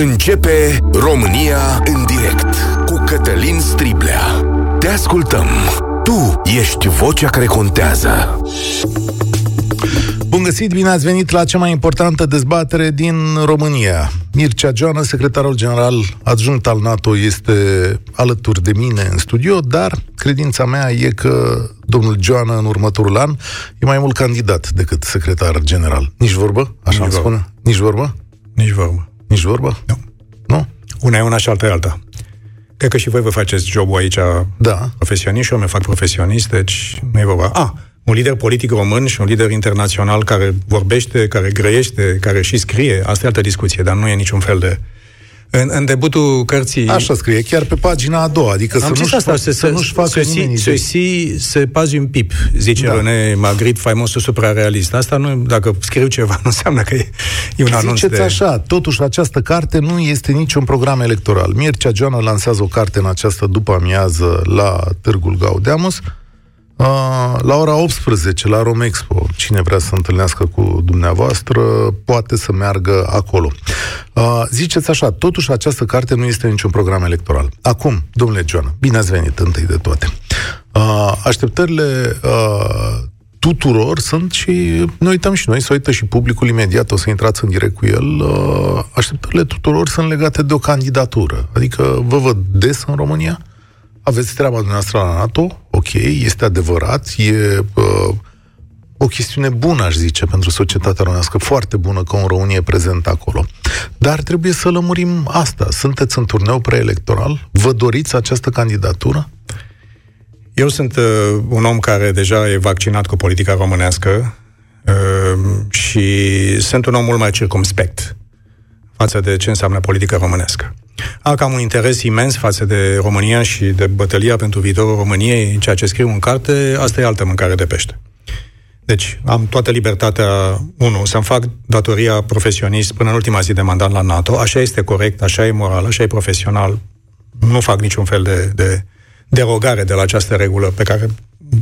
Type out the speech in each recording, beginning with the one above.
Începe România în direct cu Cătălin Striblea. Te ascultăm. Tu ești vocea care contează. Bun găsit, bine ați venit la cea mai importantă dezbatere din România. Mircea Joană, secretarul general adjunct al NATO, este alături de mine în studio, dar credința mea e că domnul Joană în următorul an e mai mult candidat decât secretar general. Nici vorbă? Așa Nici îmi spune? Nici vorbă? Nici vorbă. Nici vorbă? Nu. Nu? Una e una și alta e alta. Cred că și voi vă faceți jobul aici da. profesionist și eu mi fac profesionist, deci nu e vorba. Ah, un lider politic român și un lider internațional care vorbește, care grăiește, care și scrie, asta e altă discuție, dar nu e niciun fel de... În, în debutul cărții... Așa scrie, chiar pe pagina a doua, adică Am să nu-și, asta, fac, să, să nu-și facă să nimeni să si, se pazi un pip, zice da. René Magritte, faimosul suprarealist. Asta nu, dacă scriu ceva, nu înseamnă că e, e un anunț Ziceți de... așa, totuși această carte nu este niciun program electoral. Mircea Joană lansează o carte în această după amiază la Târgul Gaudeamus, la ora 18, la Romexpo, cine vrea să întâlnească cu dumneavoastră, poate să meargă acolo. Ziceți așa, totuși această carte nu este niciun program electoral. Acum, domnule Joana, bine ați venit întâi de toate. Așteptările tuturor sunt și ne uităm și noi, să uită și publicul imediat, o să intrați în direct cu el, așteptările tuturor sunt legate de o candidatură. Adică vă văd des în România? Aveți treaba dumneavoastră la NATO, ok, este adevărat, e uh, o chestiune bună, aș zice, pentru societatea românească, foarte bună că un român e prezent acolo. Dar trebuie să lămurim asta. Sunteți în turneu preelectoral? Vă doriți această candidatură? Eu sunt uh, un om care deja e vaccinat cu politica românească uh, și sunt un om mult mai circumspect față de ce înseamnă politica românească. Am cam un interes imens față de România și de bătălia pentru viitorul României, ceea ce scriu în carte, asta e altă mâncare de pește. Deci, am toată libertatea, unu, să-mi fac datoria profesionist până în ultima zi de mandat la NATO, așa este corect, așa e moral, așa e profesional, nu fac niciun fel de, de derogare de la această regulă pe care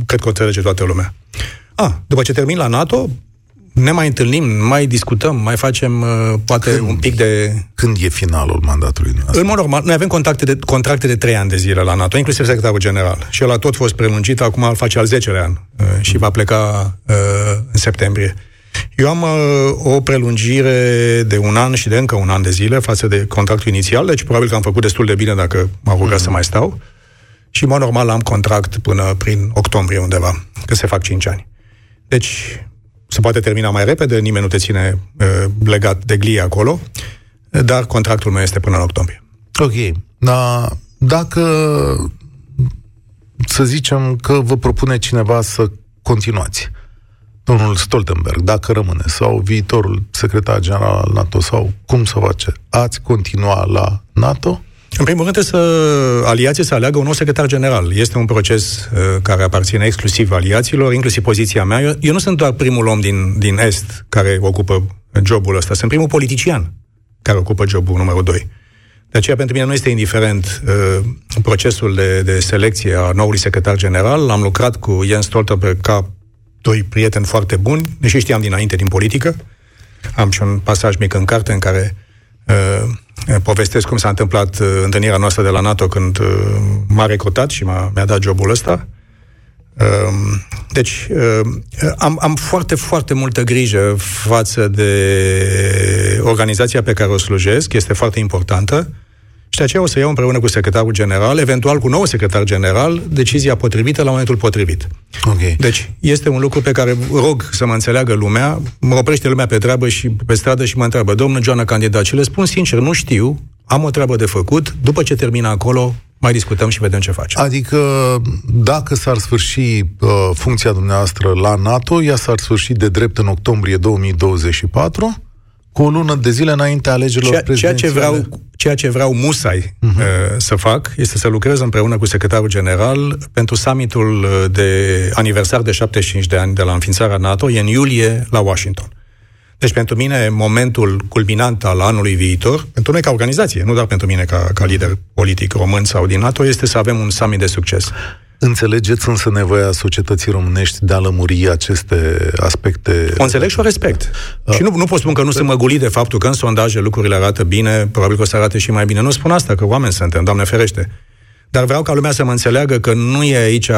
cred că o înțelege toată lumea. A, după ce termin la NATO, ne mai întâlnim, mai discutăm, mai facem uh, poate când, un pic de... Când e finalul mandatului nostru? În mod normal, noi avem contracte de, contracte de trei ani de zile la NATO, inclusiv secretarul general. Și el a tot fost prelungit, acum îl face al 10 an uh, și va pleca uh, în septembrie. Eu am uh, o prelungire de un an și de încă un an de zile față de contractul inițial, deci probabil că am făcut destul de bine dacă m-au rugat mm. să mai stau. Și, în mod normal, am contract până prin octombrie undeva, că se fac 5 ani. Deci, se poate termina mai repede, nimeni nu te ține uh, legat de glie acolo, dar contractul meu este până în octombrie. Ok. Da, dacă să zicem că vă propune cineva să continuați, domnul Stoltenberg, dacă rămâne, sau viitorul secretar general al NATO, sau cum să face, ați continua la NATO? În primul rând, să aliații să aleagă un nou secretar general. Este un proces uh, care aparține exclusiv aliaților, inclusiv poziția mea. Eu, eu nu sunt doar primul om din, din Est care ocupă jobul ăsta, sunt primul politician care ocupă jobul numărul 2. De aceea, pentru mine nu este indiferent uh, procesul de, de selecție a noului secretar general. Am lucrat cu Jens Stoltenberg ca doi prieteni foarte buni, deși știam dinainte din politică. Am și un pasaj mic în carte în care uh, povestesc cum s-a întâmplat uh, întâlnirea noastră de la NATO când uh, m-a recrutat și m-a, mi-a dat jobul ăsta. Uh, deci, uh, am, am foarte, foarte multă grijă față de organizația pe care o slujesc, este foarte importantă. Și de aceea o să iau împreună cu secretarul general, eventual cu nou secretar general, decizia potrivită la momentul potrivit. Okay. Deci, este un lucru pe care rog să mă înțeleagă lumea, mă oprește lumea pe treabă și pe stradă și mă întreabă, domnul Joana candidat, și le spun sincer, nu știu, am o treabă de făcut, după ce termină acolo, mai discutăm și vedem ce facem. Adică, dacă s-ar sfârși uh, funcția dumneavoastră la NATO, ea s-ar sfârși de drept în octombrie 2024? Cu o lună de zile înainte alegerilor ceea, ceea ce vreau, ceea ce vreau musai uh-huh. uh, să fac este să lucrez împreună cu secretarul general pentru summitul uh, de aniversar de 75 de ani de la înființarea NATO, e în iulie la Washington. Deci pentru mine momentul culminant al anului viitor, pentru noi ca organizație, nu doar pentru mine ca, ca lider politic român sau din NATO, este să avem un summit de succes. Înțelegeți însă nevoia societății românești de a lămuri aceste aspecte? O înțeleg și o respect. Uh, și nu, nu pot spune că nu sunt măgulit de faptul că în sondaje lucrurile arată bine, probabil că o să arate și mai bine. Nu spun asta, că oameni suntem, Doamne ferește. Dar vreau ca lumea să mă înțeleagă că nu e aici uh,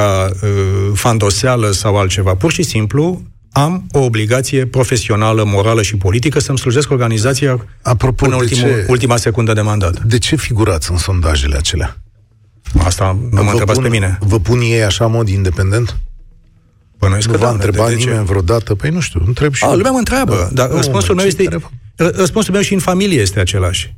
fandoseală sau altceva. Pur și simplu am o obligație profesională, morală și politică să-mi slujesc organizația Apropo, până ultimul, ce, ultima secundă de mandat. De ce figurați în sondajele acelea? Asta nu vă mă întrebați pun, pe mine. Vă pun ei așa în mod independent? Bănuiesc nu că v-a da, întrebat de, de nimeni ce? vreodată? Păi nu știu, întreb și A, lumea mă întreabă, da. dar nu, răspunsul meu este... Răspunsul meu și în familie este același.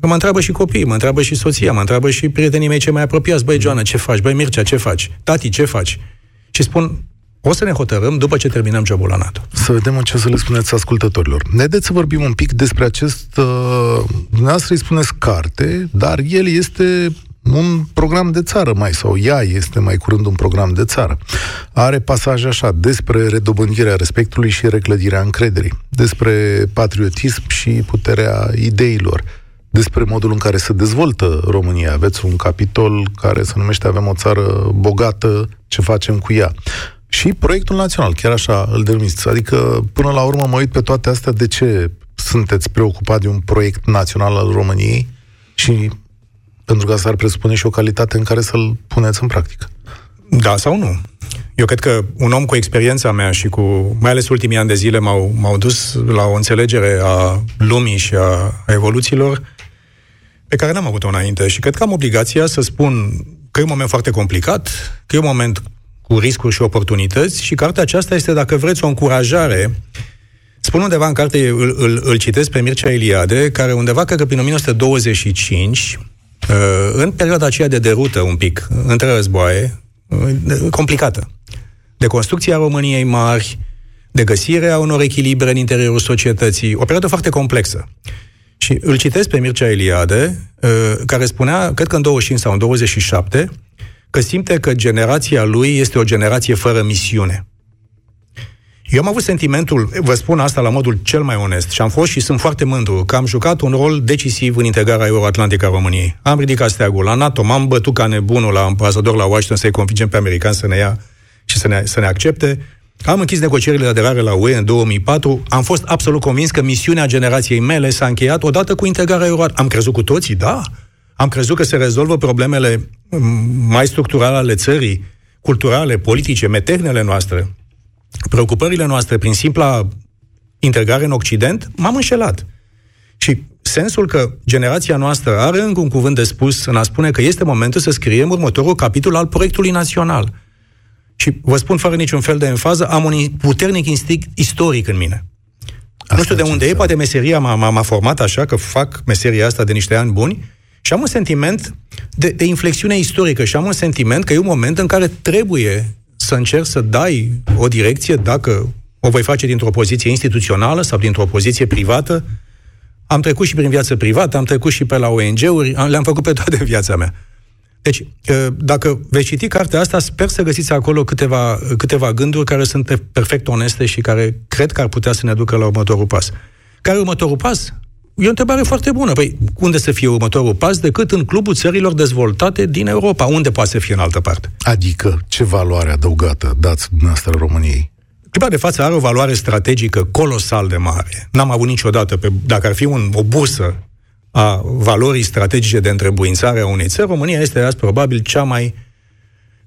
Că mă întreabă și copiii, mă întreabă și soția, mă întreabă și prietenii mei cei mai apropiați. Băi, Joana, ce faci? Băi, Mircea, ce faci? Tati, ce faci? Și spun, o să ne hotărâm după ce terminăm jobul la NATO. Să vedem ce să le spuneți ascultătorilor. Ne Haideți să vorbim un pic despre acest... Uh, dumneavoastră îi spuneți carte, dar el este un program de țară mai, sau ea este mai curând un program de țară. Are pasaje așa despre redobândirea respectului și reclădirea încrederii, despre patriotism și puterea ideilor, despre modul în care se dezvoltă România. Aveți un capitol care se numește Avem o țară bogată, ce facem cu ea. Și proiectul național, chiar așa îl denumiți. Adică, până la urmă, mă uit pe toate astea, de ce sunteți preocupat de un proiect național al României și pentru că asta ar presupune și o calitate în care să-l puneți în practică. Da sau nu? Eu cred că un om cu experiența mea și cu, mai ales ultimii ani de zile, m-au, m-au dus la o înțelegere a lumii și a, a evoluțiilor pe care n-am avut-o înainte. Și cred că am obligația să spun că e un moment foarte complicat, că e un moment cu riscuri și oportunități și cartea aceasta este, dacă vreți, o încurajare Spun undeva în carte, îl, îl, îl citesc pe Mircea Eliade, care undeva, cred că prin 1925, uh, în perioada aceea de derută un pic, între războaie, uh, complicată, de construcția României mari, de găsirea unor echilibre în interiorul societății, o perioadă foarte complexă. Și îl citesc pe Mircea Eliade, uh, care spunea, cred că în 25 sau în 27, că simte că generația lui este o generație fără misiune. Eu am avut sentimentul, vă spun asta la modul cel mai onest, și am fost și sunt foarte mândru că am jucat un rol decisiv în integrarea euroatlantică a României. Am ridicat steagul la NATO, m-am bătut ca nebunul la ambasador la Washington să-i convingem pe americani să ne ia și să ne, să ne accepte. Am închis negocierile de aderare la UE în 2004. Am fost absolut convins că misiunea generației mele s-a încheiat odată cu integrarea euroatlantică. Am crezut cu toții, da. Am crezut că se rezolvă problemele mai structurale ale țării, culturale, politice, metehnele noastre, preocupările noastre prin simpla integrare în Occident, m-am înșelat. Și sensul că generația noastră are încă un cuvânt de spus în a spune că este momentul să scriem următorul capitol al proiectului național. Și vă spun fără niciun fel de enfază, am un puternic instinct istoric în mine. Asta nu știu de unde e, poate meseria m-a, m-a, m-a format așa, că fac meseria asta de niște ani buni, și am un sentiment de, de inflexiune istorică și am un sentiment că e un moment în care trebuie să încerc să dai o direcție, dacă o voi face dintr-o poziție instituțională sau dintr-o poziție privată. Am trecut și prin viață privată, am trecut și pe la ONG-uri, le-am făcut pe toate în viața mea. Deci, dacă veți citi cartea asta, sper să găsiți acolo câteva, câteva gânduri care sunt perfect oneste și care cred că ar putea să ne ducă la următorul pas. Care e următorul pas? E o întrebare foarte bună. Păi, unde să fie următorul pas decât în clubul țărilor dezvoltate din Europa? Unde poate să fie în altă parte? Adică, ce valoare adăugată dați dumneavoastră României? Clipa de față are o valoare strategică colosal de mare. N-am avut niciodată, pe, dacă ar fi un, o bursă a valorii strategice de întrebuințare a unei țări, România este azi probabil cea mai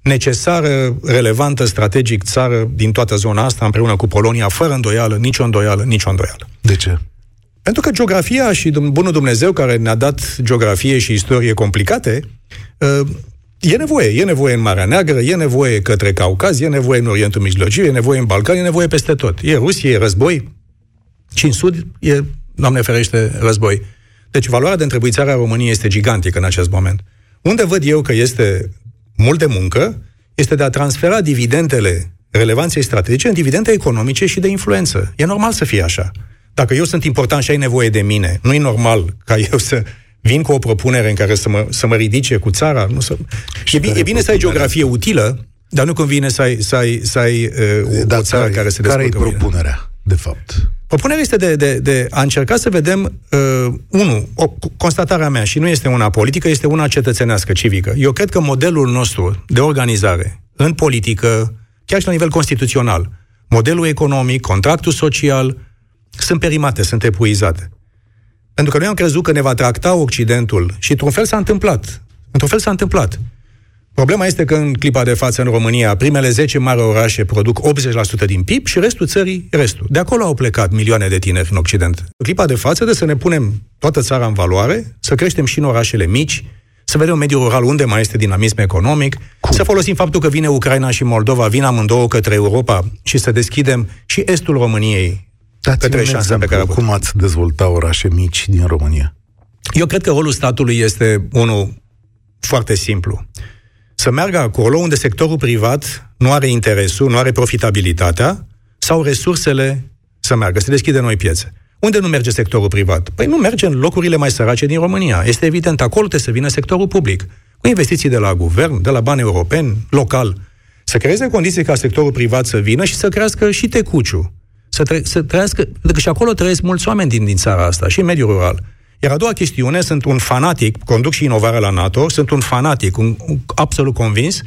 necesară, relevantă, strategic țară din toată zona asta, împreună cu Polonia, fără îndoială, nicio îndoială, nicio îndoială. De ce? Pentru că geografia și bunul Dumnezeu care ne-a dat geografie și istorie complicate, uh, e nevoie. E nevoie în Marea Neagră, e nevoie către Caucaz, e nevoie în Orientul Mijlociu, e nevoie în Balcani, e nevoie peste tot. E Rusie, e război și în Sud e, Doamne ferește, război. Deci valoarea de întrebuițare a României este gigantică în acest moment. Unde văd eu că este mult de muncă, este de a transfera dividendele relevanței strategice în dividende economice și de influență. E normal să fie așa. Dacă eu sunt important și ai nevoie de mine, nu e normal ca eu să vin cu o propunere în care să mă, să mă ridice cu țara. Nu să... E, bine, e bine să ai geografie utilă, dar nu convine să ai, să ai, să ai uh, o, da, o țară care, care se Care e propunerea? de fapt? Propunerea este de, de, de a încerca să vedem, uh, unu, o constatarea mea, și nu este una politică, este una cetățenească, civică. Eu cred că modelul nostru de organizare în politică, chiar și la nivel constituțional, modelul economic, contractul social, sunt perimate, sunt epuizate. Pentru că noi am crezut că ne va tracta Occidentul și într-un fel s-a întâmplat. Într-un fel s-a întâmplat. Problema este că în clipa de față în România, primele 10 mari orașe produc 80% din PIB și restul țării, restul. De acolo au plecat milioane de tineri în Occident. În clipa de față de să ne punem toată țara în valoare, să creștem și în orașele mici, să vedem mediul rural unde mai este dinamism economic, Cum? să folosim faptul că vine Ucraina și Moldova, vin amândouă către Europa și să deschidem și estul României Dați către șanse pe care Cum ați dezvolta orașe mici din România? Eu cred că rolul statului este unul foarte simplu să meargă acolo unde sectorul privat nu are interesul, nu are profitabilitatea sau resursele să meargă, să deschide noi piețe. Unde nu merge sectorul privat? Păi nu merge în locurile mai sărace din România. Este evident, acolo trebuie să vină sectorul public. Cu investiții de la guvern, de la bani europeni, local. Să creeze condiții ca sectorul privat să vină și să crească și tecuciu. Să, tre- să trăiască, pentru că și acolo trăiesc mulți oameni din, din țara asta, și în mediul rural. Iar a doua chestiune, sunt un fanatic, conduc și inovarea la NATO, sunt un fanatic, un, un absolut convins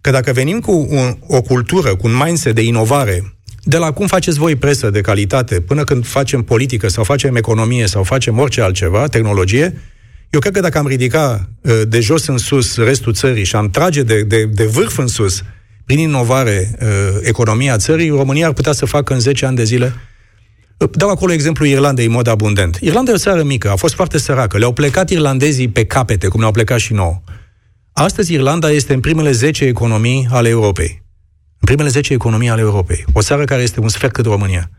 că dacă venim cu un, o cultură, cu un mindset de inovare, de la cum faceți voi presă de calitate, până când facem politică sau facem economie sau facem orice altceva, tehnologie, eu cred că dacă am ridica uh, de jos în sus restul țării și am trage de, de, de vârf în sus, prin inovare, uh, economia țării, România ar putea să facă în 10 ani de zile Dau acolo exemplu Irlandei în mod abundent. Irlanda e o țară mică, a fost foarte săracă. Le-au plecat irlandezii pe capete, cum ne-au plecat și nouă. Astăzi Irlanda este în primele 10 economii ale Europei. În primele 10 economii ale Europei. O țară care este un sfert cât România.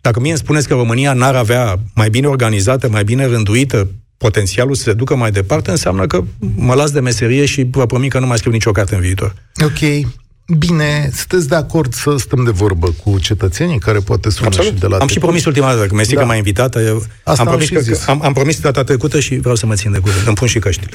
Dacă mie îmi spuneți că România n-ar avea mai bine organizată, mai bine rânduită, potențialul să se ducă mai departe, înseamnă că mă las de meserie și vă promit că nu mai scriu nicio carte în viitor. Ok. Bine, sunteți de acord să stăm de vorbă cu cetățenii care poate sună Absolut. și de la... Am și promis ultima dată, că mi da. că m-a invitat. Eu Asta am, promis am, că, am, am promis data trecută și vreau să mă țin de cuvânt. Îmi pun și căștile.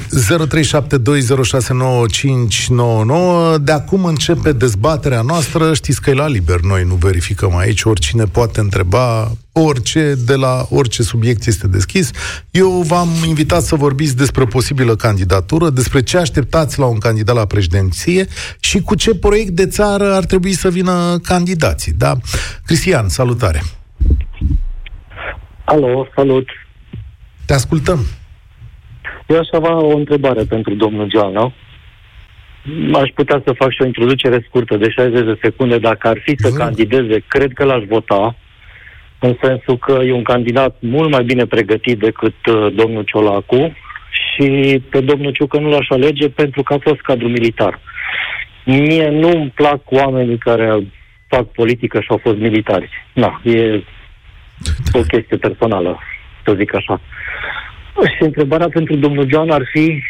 0372069599 De acum începe dezbaterea noastră. Știți că e la liber. Noi nu verificăm aici. Oricine poate întreba orice, de la orice subiect este deschis. Eu v-am invitat să vorbiți despre o posibilă candidatură, despre ce așteptați la un candidat la președinție și cu ce proiect de țară ar trebui să vină candidații. Da? Cristian, salutare! Alo, salut! Te ascultăm! Eu aș avea o întrebare pentru domnul Geana. Aș putea să fac și o introducere scurtă de 60 de secunde. Dacă ar fi să Vă... candideze, cred că l-aș vota în sensul că e un candidat mult mai bine pregătit decât uh, domnul Ciolacu și pe domnul Ciucă nu l-aș alege pentru că a fost cadru militar. Mie nu îmi plac oamenii care fac politică și au fost militari. Na, e o chestie personală, să zic așa. Și întrebarea pentru domnul Joan ar fi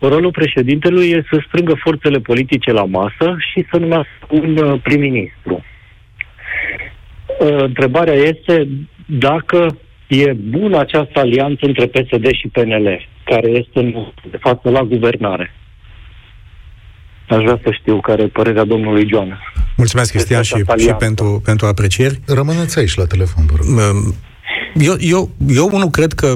rolul președintelui e să strângă forțele politice la masă și să numească un uh, prim-ministru. Uh, întrebarea este dacă e bună această alianță între PSD și PNL, care este în, de față la guvernare. Aș vrea să știu care e părerea domnului Joan. Mulțumesc, Cristian, și, și pentru, pentru aprecieri. Rămâneți aici la telefon, vă rog. Um, eu, eu, eu unul cred că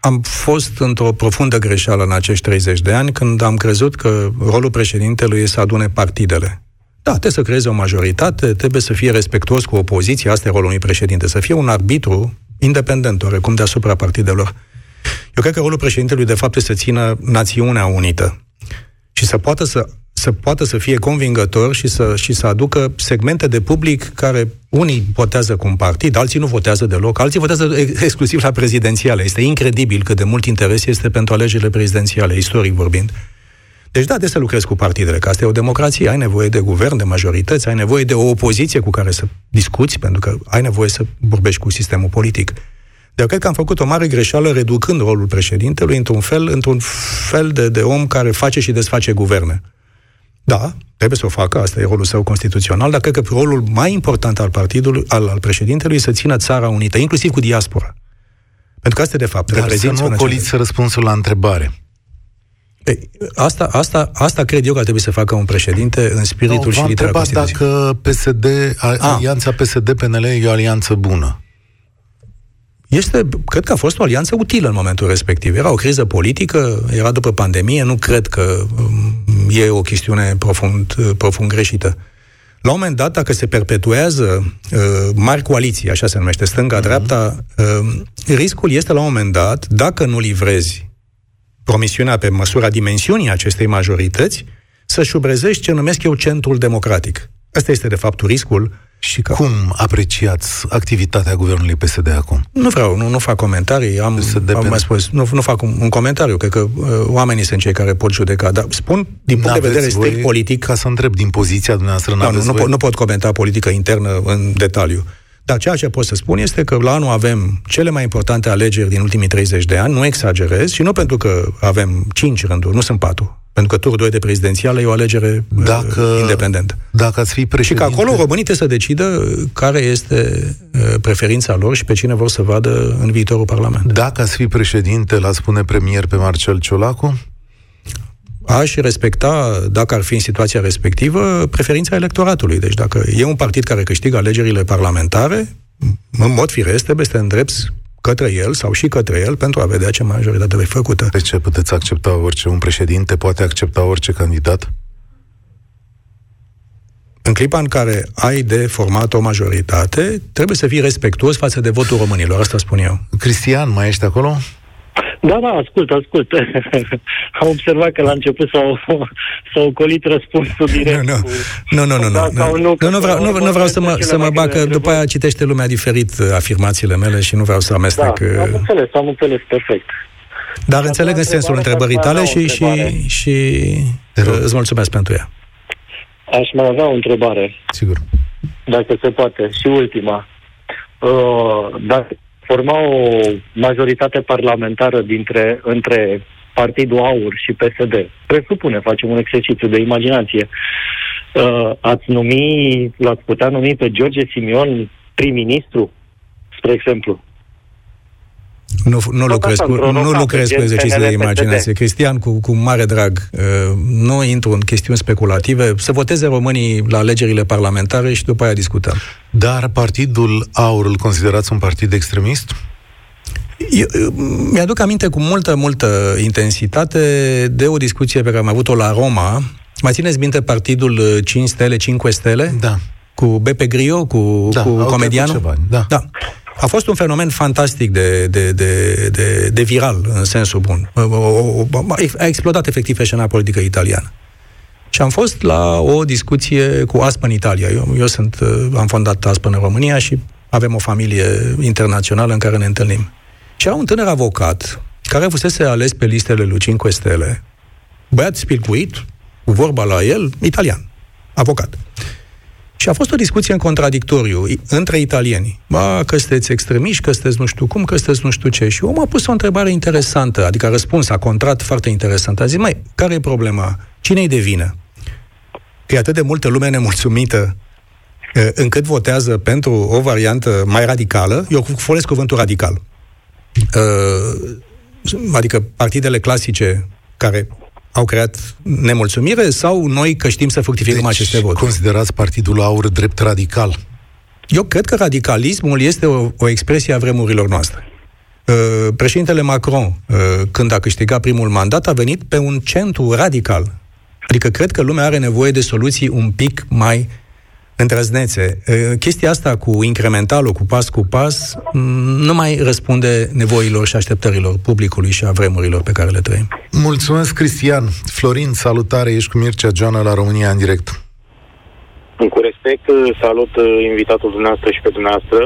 am fost într-o profundă greșeală în acești 30 de ani când am crezut că rolul președintelui e să adune partidele. Da, trebuie să creeze o majoritate, trebuie să fie respectuos cu opoziția, asta e rolul unui președinte, să fie un arbitru independent, oarecum deasupra partidelor. Eu cred că rolul președintelui, de fapt, este să țină națiunea unită și să poată să, să poată să fie convingător și să, și să aducă segmente de public care unii votează cu un partid, alții nu votează deloc, alții votează exclusiv la prezidențiale. Este incredibil cât de mult interes este pentru alegerile prezidențiale, istoric vorbind. Deci da, de să lucrezi cu partidele, că asta e o democrație, ai nevoie de guvern, de majorități, ai nevoie de o opoziție cu care să discuți, pentru că ai nevoie să vorbești cu sistemul politic. Dar cred că am făcut o mare greșeală reducând rolul președintelui într-un fel, într-un fel de, de om care face și desface guverne. Da, trebuie să o facă, asta e rolul său constituțional, dar cred că rolul mai important al partidului, al, al președintelui, să țină țara unită, inclusiv cu diaspora. Pentru că asta, de fapt, Dar să nu ocoliți răspunsul la întrebare. Ei, asta, asta, asta cred eu că ar trebui să facă un președinte în spiritul no, și litera Constituției. dacă PSD, a, alianța PSD-PNL e o alianță bună. Este, cred că a fost o alianță utilă în momentul respectiv. Era o criză politică, era după pandemie, nu cred că um, e o chestiune profund, profund greșită. La un moment dat, dacă se perpetuează uh, mari coaliții, așa se numește, stânga-dreapta, uh-huh. uh, riscul este la un moment dat, dacă nu livrezi promisiunea pe măsura dimensiunii acestei majorități, să șubrezești ce numesc eu centrul democratic. Asta este, de fapt, riscul și ca... Cum apreciați activitatea guvernului PSD acum? Nu vreau, nu, nu fac comentarii, am, am mai spus, nu, nu fac un, un comentariu, cred că uh, oamenii sunt cei care pot judeca, dar spun din punct de vedere strict politic... Ca să întreb din poziția dumneavoastră, da, nu, nu, pot, nu pot comenta politică internă în detaliu. Dar ceea ce pot să spun este că la anul avem cele mai importante alegeri din ultimii 30 de ani, nu exagerez, și nu pentru că avem 5 rânduri, nu sunt 4. Pentru că turul 2 de prezidențială e o alegere uh, dacă, uh, independentă. Dacă ați fi președinte... Și că acolo românii trebuie să decidă care este uh, preferința lor și pe cine vor să vadă în viitorul Parlament. Dacă ați fi președinte, l-ați spune premier pe Marcel Ciolacu? Aș respecta, dacă ar fi în situația respectivă, preferința electoratului. Deci dacă e un partid care câștigă alegerile parlamentare, în mod firesc trebuie să te îndrepți către el sau și către el pentru a vedea ce majoritate vei făcută. De ce puteți accepta orice? Un președinte poate accepta orice candidat? În clipa în care ai de format o majoritate, trebuie să fii respectuos față de votul românilor, asta spun eu. Cristian, mai ești acolo? Da, da, ascult, ascult. Am observat că la început s-au, s-au colit răspunsul direct. Nu, nu, nu, nu, nu, da, nu, nu, nu, nu, vreau, nu, nu vreau să mă, să mă bag, că după aia citește lumea diferit uh, afirmațiile mele și nu vreau să amestec. Da, am uh, înțeles, am înțeles, perfect. Dar înțeleg în sensul întrebării tale și, și, și uh, îți mulțumesc pentru ea. Aș mai avea o întrebare. Sigur. Dacă se poate. Și ultima. Uh, dacă forma o majoritate parlamentară dintre, între Partidul Aur și PSD. Presupune, facem un exercițiu de imaginație. Uh, ați numi, l-ați putea numi pe George Simion prim-ministru, spre exemplu? Nu, nu lucrez, cu, nu lucrez cu exerciții de imaginație. Cristian, cu, cu mare drag, uh, nu intru în chestiuni speculative. Să voteze românii la alegerile parlamentare și după aia discutăm. Dar Partidul Aur îl considerați un partid extremist? Eu, mi-aduc aminte cu multă, multă intensitate de o discuție pe care am avut-o la Roma. Mai țineți minte partidul 5 stele, 5 stele? Da. Cu Beppe Grillo, cu, da, cu comedianul? Ceva, da. da. A fost un fenomen fantastic de, de, de, de, de viral, în sensul bun. A explodat efectiv scena politică italiană. Și am fost la o discuție cu ASPA în Italia. Eu, eu sunt, am fondat ASPA în România și avem o familie internațională în care ne întâlnim. Și era un tânăr avocat care fusese ales pe listele lui 5 stele, băiat spilcuit, cu vorba la el, italian, avocat. Și a fost o discuție în contradictoriu între italieni. Ba, că sunteți extremiști, că sunteți nu știu cum, că sunteți nu știu ce. Și omul a pus o întrebare interesantă, adică a răspuns, a contrat foarte interesant. A zis, mai, care e problema? Cine-i de vină? Că e atât de multă lume nemulțumită încât votează pentru o variantă mai radicală. Eu folosesc cuvântul radical. Adică partidele clasice care au creat nemulțumire sau noi că știm să fructificăm deci, aceste voturi? considerați Partidul Aur drept radical? Eu cred că radicalismul este o, o expresie a vremurilor noastre. Uh, președintele Macron, uh, când a câștigat primul mandat, a venit pe un centru radical. Adică cred că lumea are nevoie de soluții un pic mai îndrăznețe. Chestia asta cu incrementalul, cu pas cu pas, nu mai răspunde nevoilor și așteptărilor publicului și a vremurilor pe care le trăim. Mulțumesc, Cristian. Florin, salutare, ești cu Mircea Joana la România în direct. Cu respect, salut invitatul dumneavoastră și pe dumneavoastră.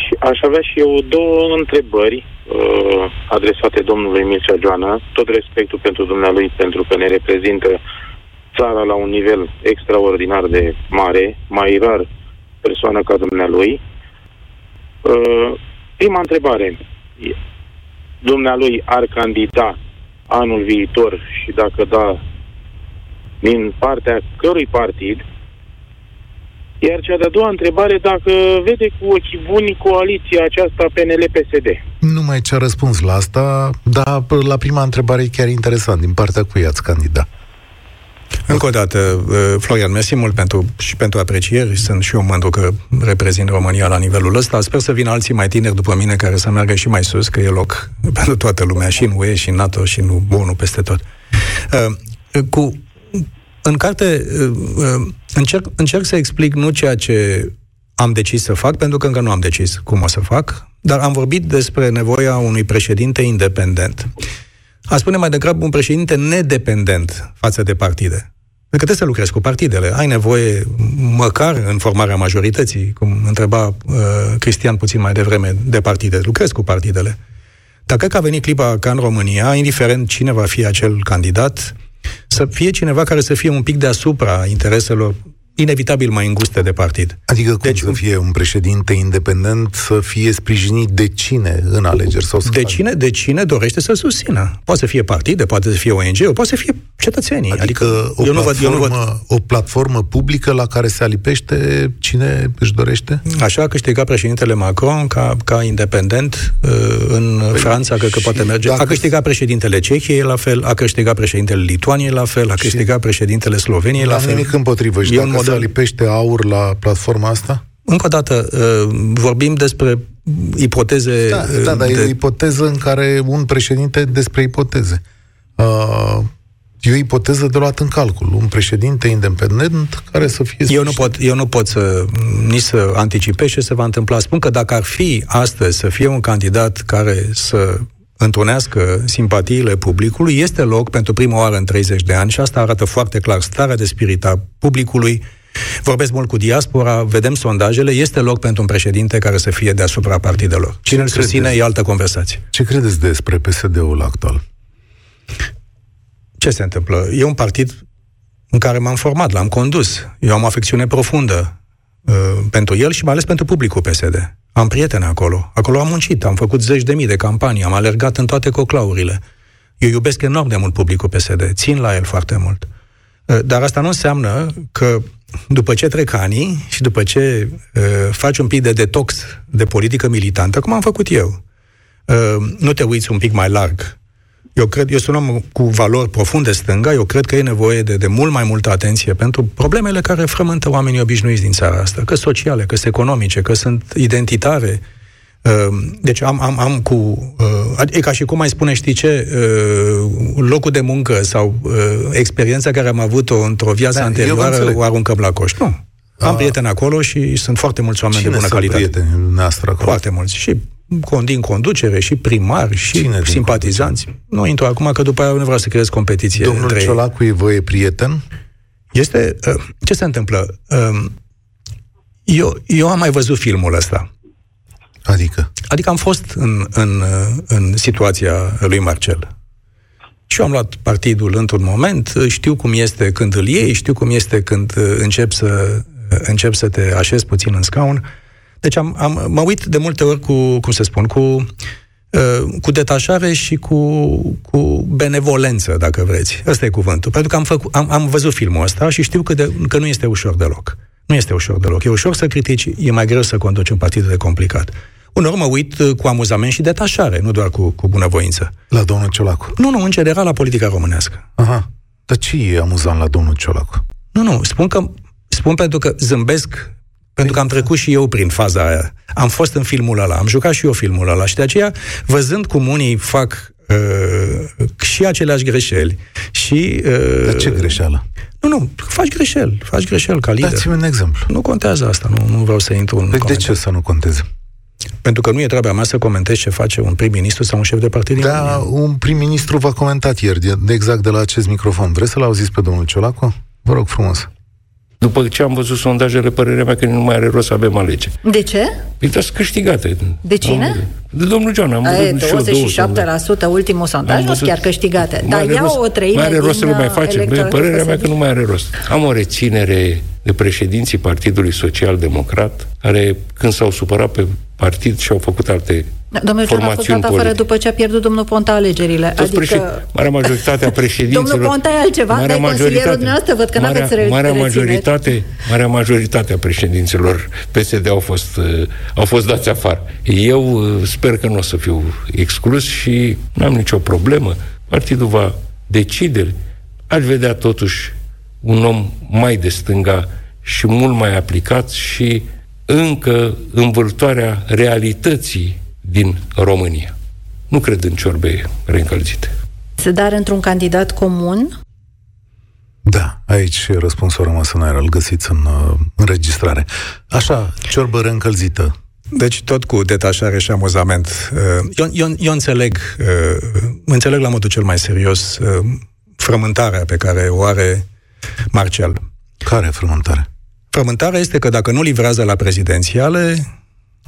Și aș avea și eu două întrebări uh, adresate domnului Mircea Joana, tot respectul pentru dumnealui, pentru că ne reprezintă țara la un nivel extraordinar de mare, mai rar persoană ca dumnealui. Uh, prima întrebare. Dumnealui ar candida anul viitor și dacă da, din partea cărui partid? Iar cea de-a doua întrebare, dacă vede cu ochii buni coaliția aceasta PNL-PSD. Nu mai ce a răspuns la asta, dar la prima întrebare e chiar interesant. Din partea cui ați candidat? Încă o dată, uh, Florian, mersi mult pentru, și pentru aprecieri. Sunt și eu mândru că reprezint România la nivelul ăsta. Sper să vină alții mai tineri după mine care să meargă și mai sus, că e loc pentru toată lumea, și în UE, și în NATO, și în ONU, peste tot. Uh, cu, în carte uh, încerc, încerc să explic nu ceea ce am decis să fac, pentru că încă nu am decis cum o să fac, dar am vorbit despre nevoia unui președinte independent. A spune mai degrabă un președinte nedependent față de partide. Pentru că trebuie să lucrezi cu partidele. Ai nevoie, măcar în formarea majorității, cum întreba uh, Cristian puțin mai devreme, de partide. Lucrezi cu partidele. Dar cred că a venit clipa ca în România, indiferent cine va fi acel candidat, să fie cineva care să fie un pic deasupra intereselor inevitabil mai înguste de partid. Adică cum deci, să fie un președinte independent să fie sprijinit de cine în alegeri? Sau să de, cine, de cine dorește să susțină. Poate să fie partide, poate să fie ONG, poate să fie cetățenii. Adică, adică o, eu platformă, nu văd, eu nu văd... o platformă publică la care se alipește cine își dorește? Așa a câștigat președintele Macron ca, ca independent uh, în păi, Franța, cred că poate merge. Dacă... A câștigat președintele Cehiei la fel, a câștigat președintele Lituaniei la fel, a câștigat și... președintele Sloveniei la fel. nimic împotrivă. Și dacă se lipește aur la platforma asta? Încă o dată, uh, vorbim despre ipoteze... Da, da, dar de... e o ipoteză în care un președinte despre ipoteze. Uh, e o ipoteză de luat în calcul. Un președinte independent care să fie... Eu nu, pot, eu nu pot să nici să anticipez ce se va întâmpla. Spun că dacă ar fi astăzi să fie un candidat care să întrunească simpatiile publicului, este loc pentru prima oară în 30 de ani și asta arată foarte clar starea de spirit a publicului, Vorbesc mult cu diaspora, vedem sondajele, este loc pentru un președinte care să fie deasupra partidelor. Cine îl susține e altă conversație. Ce credeți despre PSD-ul actual? Ce se întâmplă? E un partid în care m-am format, l-am condus. Eu am o afecțiune profundă uh, pentru el și mai ales pentru publicul PSD. Am prieteni acolo. Acolo am muncit, am făcut zeci de mii de campanii, am alergat în toate coclaurile. Eu iubesc enorm de mult publicul PSD, țin la el foarte mult. Uh, dar asta nu înseamnă că după ce trec ani și după ce uh, faci un pic de detox de politică militantă, cum am făcut eu, uh, nu te uiți un pic mai larg. Eu cred, eu sunt un om cu valori profunde stânga, eu cred că e nevoie de, de mult mai multă atenție pentru problemele care frământă oamenii obișnuiți din țara asta, că sociale, că sunt economice, că sunt identitare, uh, Ehm, deci am, am, am cu... Uh, e ca și cum mai spune, știi ce, uh, locul de muncă sau uh, experiența care am avut-o într-o viață da, anterioară o aruncăm la coș. Nu. Am A... prieteni acolo și sunt foarte mulți oameni Cine de bună calitate. prieteni noastră acolo? Foarte mulți. Și din conducere, și primari, și Cine simpatizanți. Nu intru acum, că după aia nu vreau să creez competiție Domnul între Ciolacu e vă e prieten? Este... Uh, ce se întâmplă? Uh, eu, eu am mai văzut filmul ăsta. Adică? Adică am fost în, în, în situația lui Marcel. Și eu am luat partidul într-un moment, știu cum este când îl iei, știu cum este când încep să, încep să te așezi puțin în scaun. Deci am, am, mă uit de multe ori cu, cum se spun, cu, uh, cu detașare și cu, cu benevolență, dacă vreți. Ăsta e cuvântul. Pentru că am, făcut, am, am văzut filmul ăsta și știu că, de, că nu este ușor deloc. Nu este ușor deloc. E ușor să critici, e mai greu să conduci un partid de complicat. Uneori mă uit uh, cu amuzament și detașare, nu doar cu, cu bunăvoință. La domnul Ciolacu? Nu, nu, în general la politica românească. Aha. Dar ce e amuzant la domnul Ciolacu? Nu, nu, spun că spun pentru că zâmbesc pentru că am trecut și eu prin faza aia. Am fost în filmul ăla, am jucat și eu filmul ăla și de aceea, văzând cum unii fac uh, și aceleași greșeli și... Uh, Dar ce greșeală? Nu, nu, faci greșeli, faci greșeli ca lider. Dați-mi un exemplu. Nu contează asta, nu, nu vreau să intru în păi de ce să nu conteze? Pentru că nu e treaba mea să comentez ce face un prim-ministru sau un șef de partid Da, un prim-ministru v-a comentat ieri, de, exact de la acest microfon. Vreți să-l auziți pe domnul Ciolacu? Vă rog frumos. După ce am văzut sondajele, părerea mea că nu mai are rost să avem alege. De ce? Păi sunt câștigate. De cine? De domnul John. Am văzut 27% ultimul sondaj, nu chiar câștigate. Dar ia rost, o treime Mai are rost să le mai facem. Părerea mea că nu mai are rost. Am o reținere de președinții Partidului Social Democrat, care când s-au supărat pe partid și au făcut alte da, Domnul Ciolacu a fost dat afară după ce a pierdut domnul Ponta alegerile. Toți adică... Președ... Marea majoritate a președinților... domnul Ponta e altceva, marea dar consilierul dumneavoastră văd că marea, n-aveți marea majoritate, marea majoritate a președinților PSD au fost, uh, au fost dați afară. Eu uh, sper că nu o să fiu exclus și nu am nicio problemă. Partidul va decide. Aș vedea totuși un om mai de stânga și mult mai aplicat și încă învârtoarea realității din România. Nu cred în ciorbe reîncălzite. Dar într-un candidat comun? Da, aici răspunsul a rămas în aer, îl găsiți în uh, înregistrare. Așa, ciorbă reîncălzită. Deci tot cu detașare și amuzament. Uh, eu, eu, eu înțeleg, uh, înțeleg la modul cel mai serios uh, frământarea pe care o are Marcel. Care frământare? Frământarea este că dacă nu livrează la prezidențiale,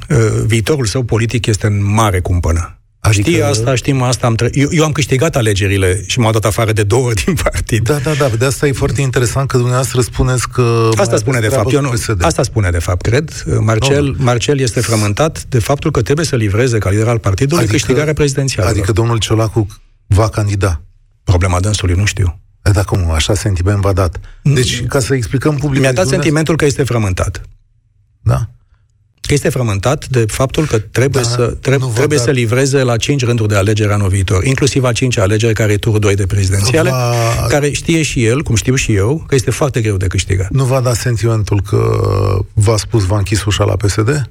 uh, viitorul său politic este în mare cumpănă. Adică... Știi asta, știm asta. Am tre- eu, eu am câștigat alegerile și m-au dat afară de două ori din partid. Da, da, da. De asta e foarte interesant că dumneavoastră spuneți că... Asta spune de fapt. Eu nu, asta spune de fapt, cred. Marcel, no. Marcel este frământat de faptul că trebuie să livreze ca lider al partidului adică, câștigarea prezidențială. Adică domnul Ciolacu va candida. Problema dânsului nu știu. Da, cum? Așa sentiment v-a dat. Deci, ca să explicăm publicului... Mi-a dat sentimentul că este frământat. Da? Că este frământat de faptul că trebuie, da, să, treb, trebuie dat... să livreze la cinci rânduri de alegeri anul viitor, inclusiv a cincea alegeri, care e turul 2 de prezidențiale, va... care știe și el, cum știu și eu, că este foarte greu de câștigat. Nu v-a dat sentimentul că v-a spus, v-a închis ușa la PSD?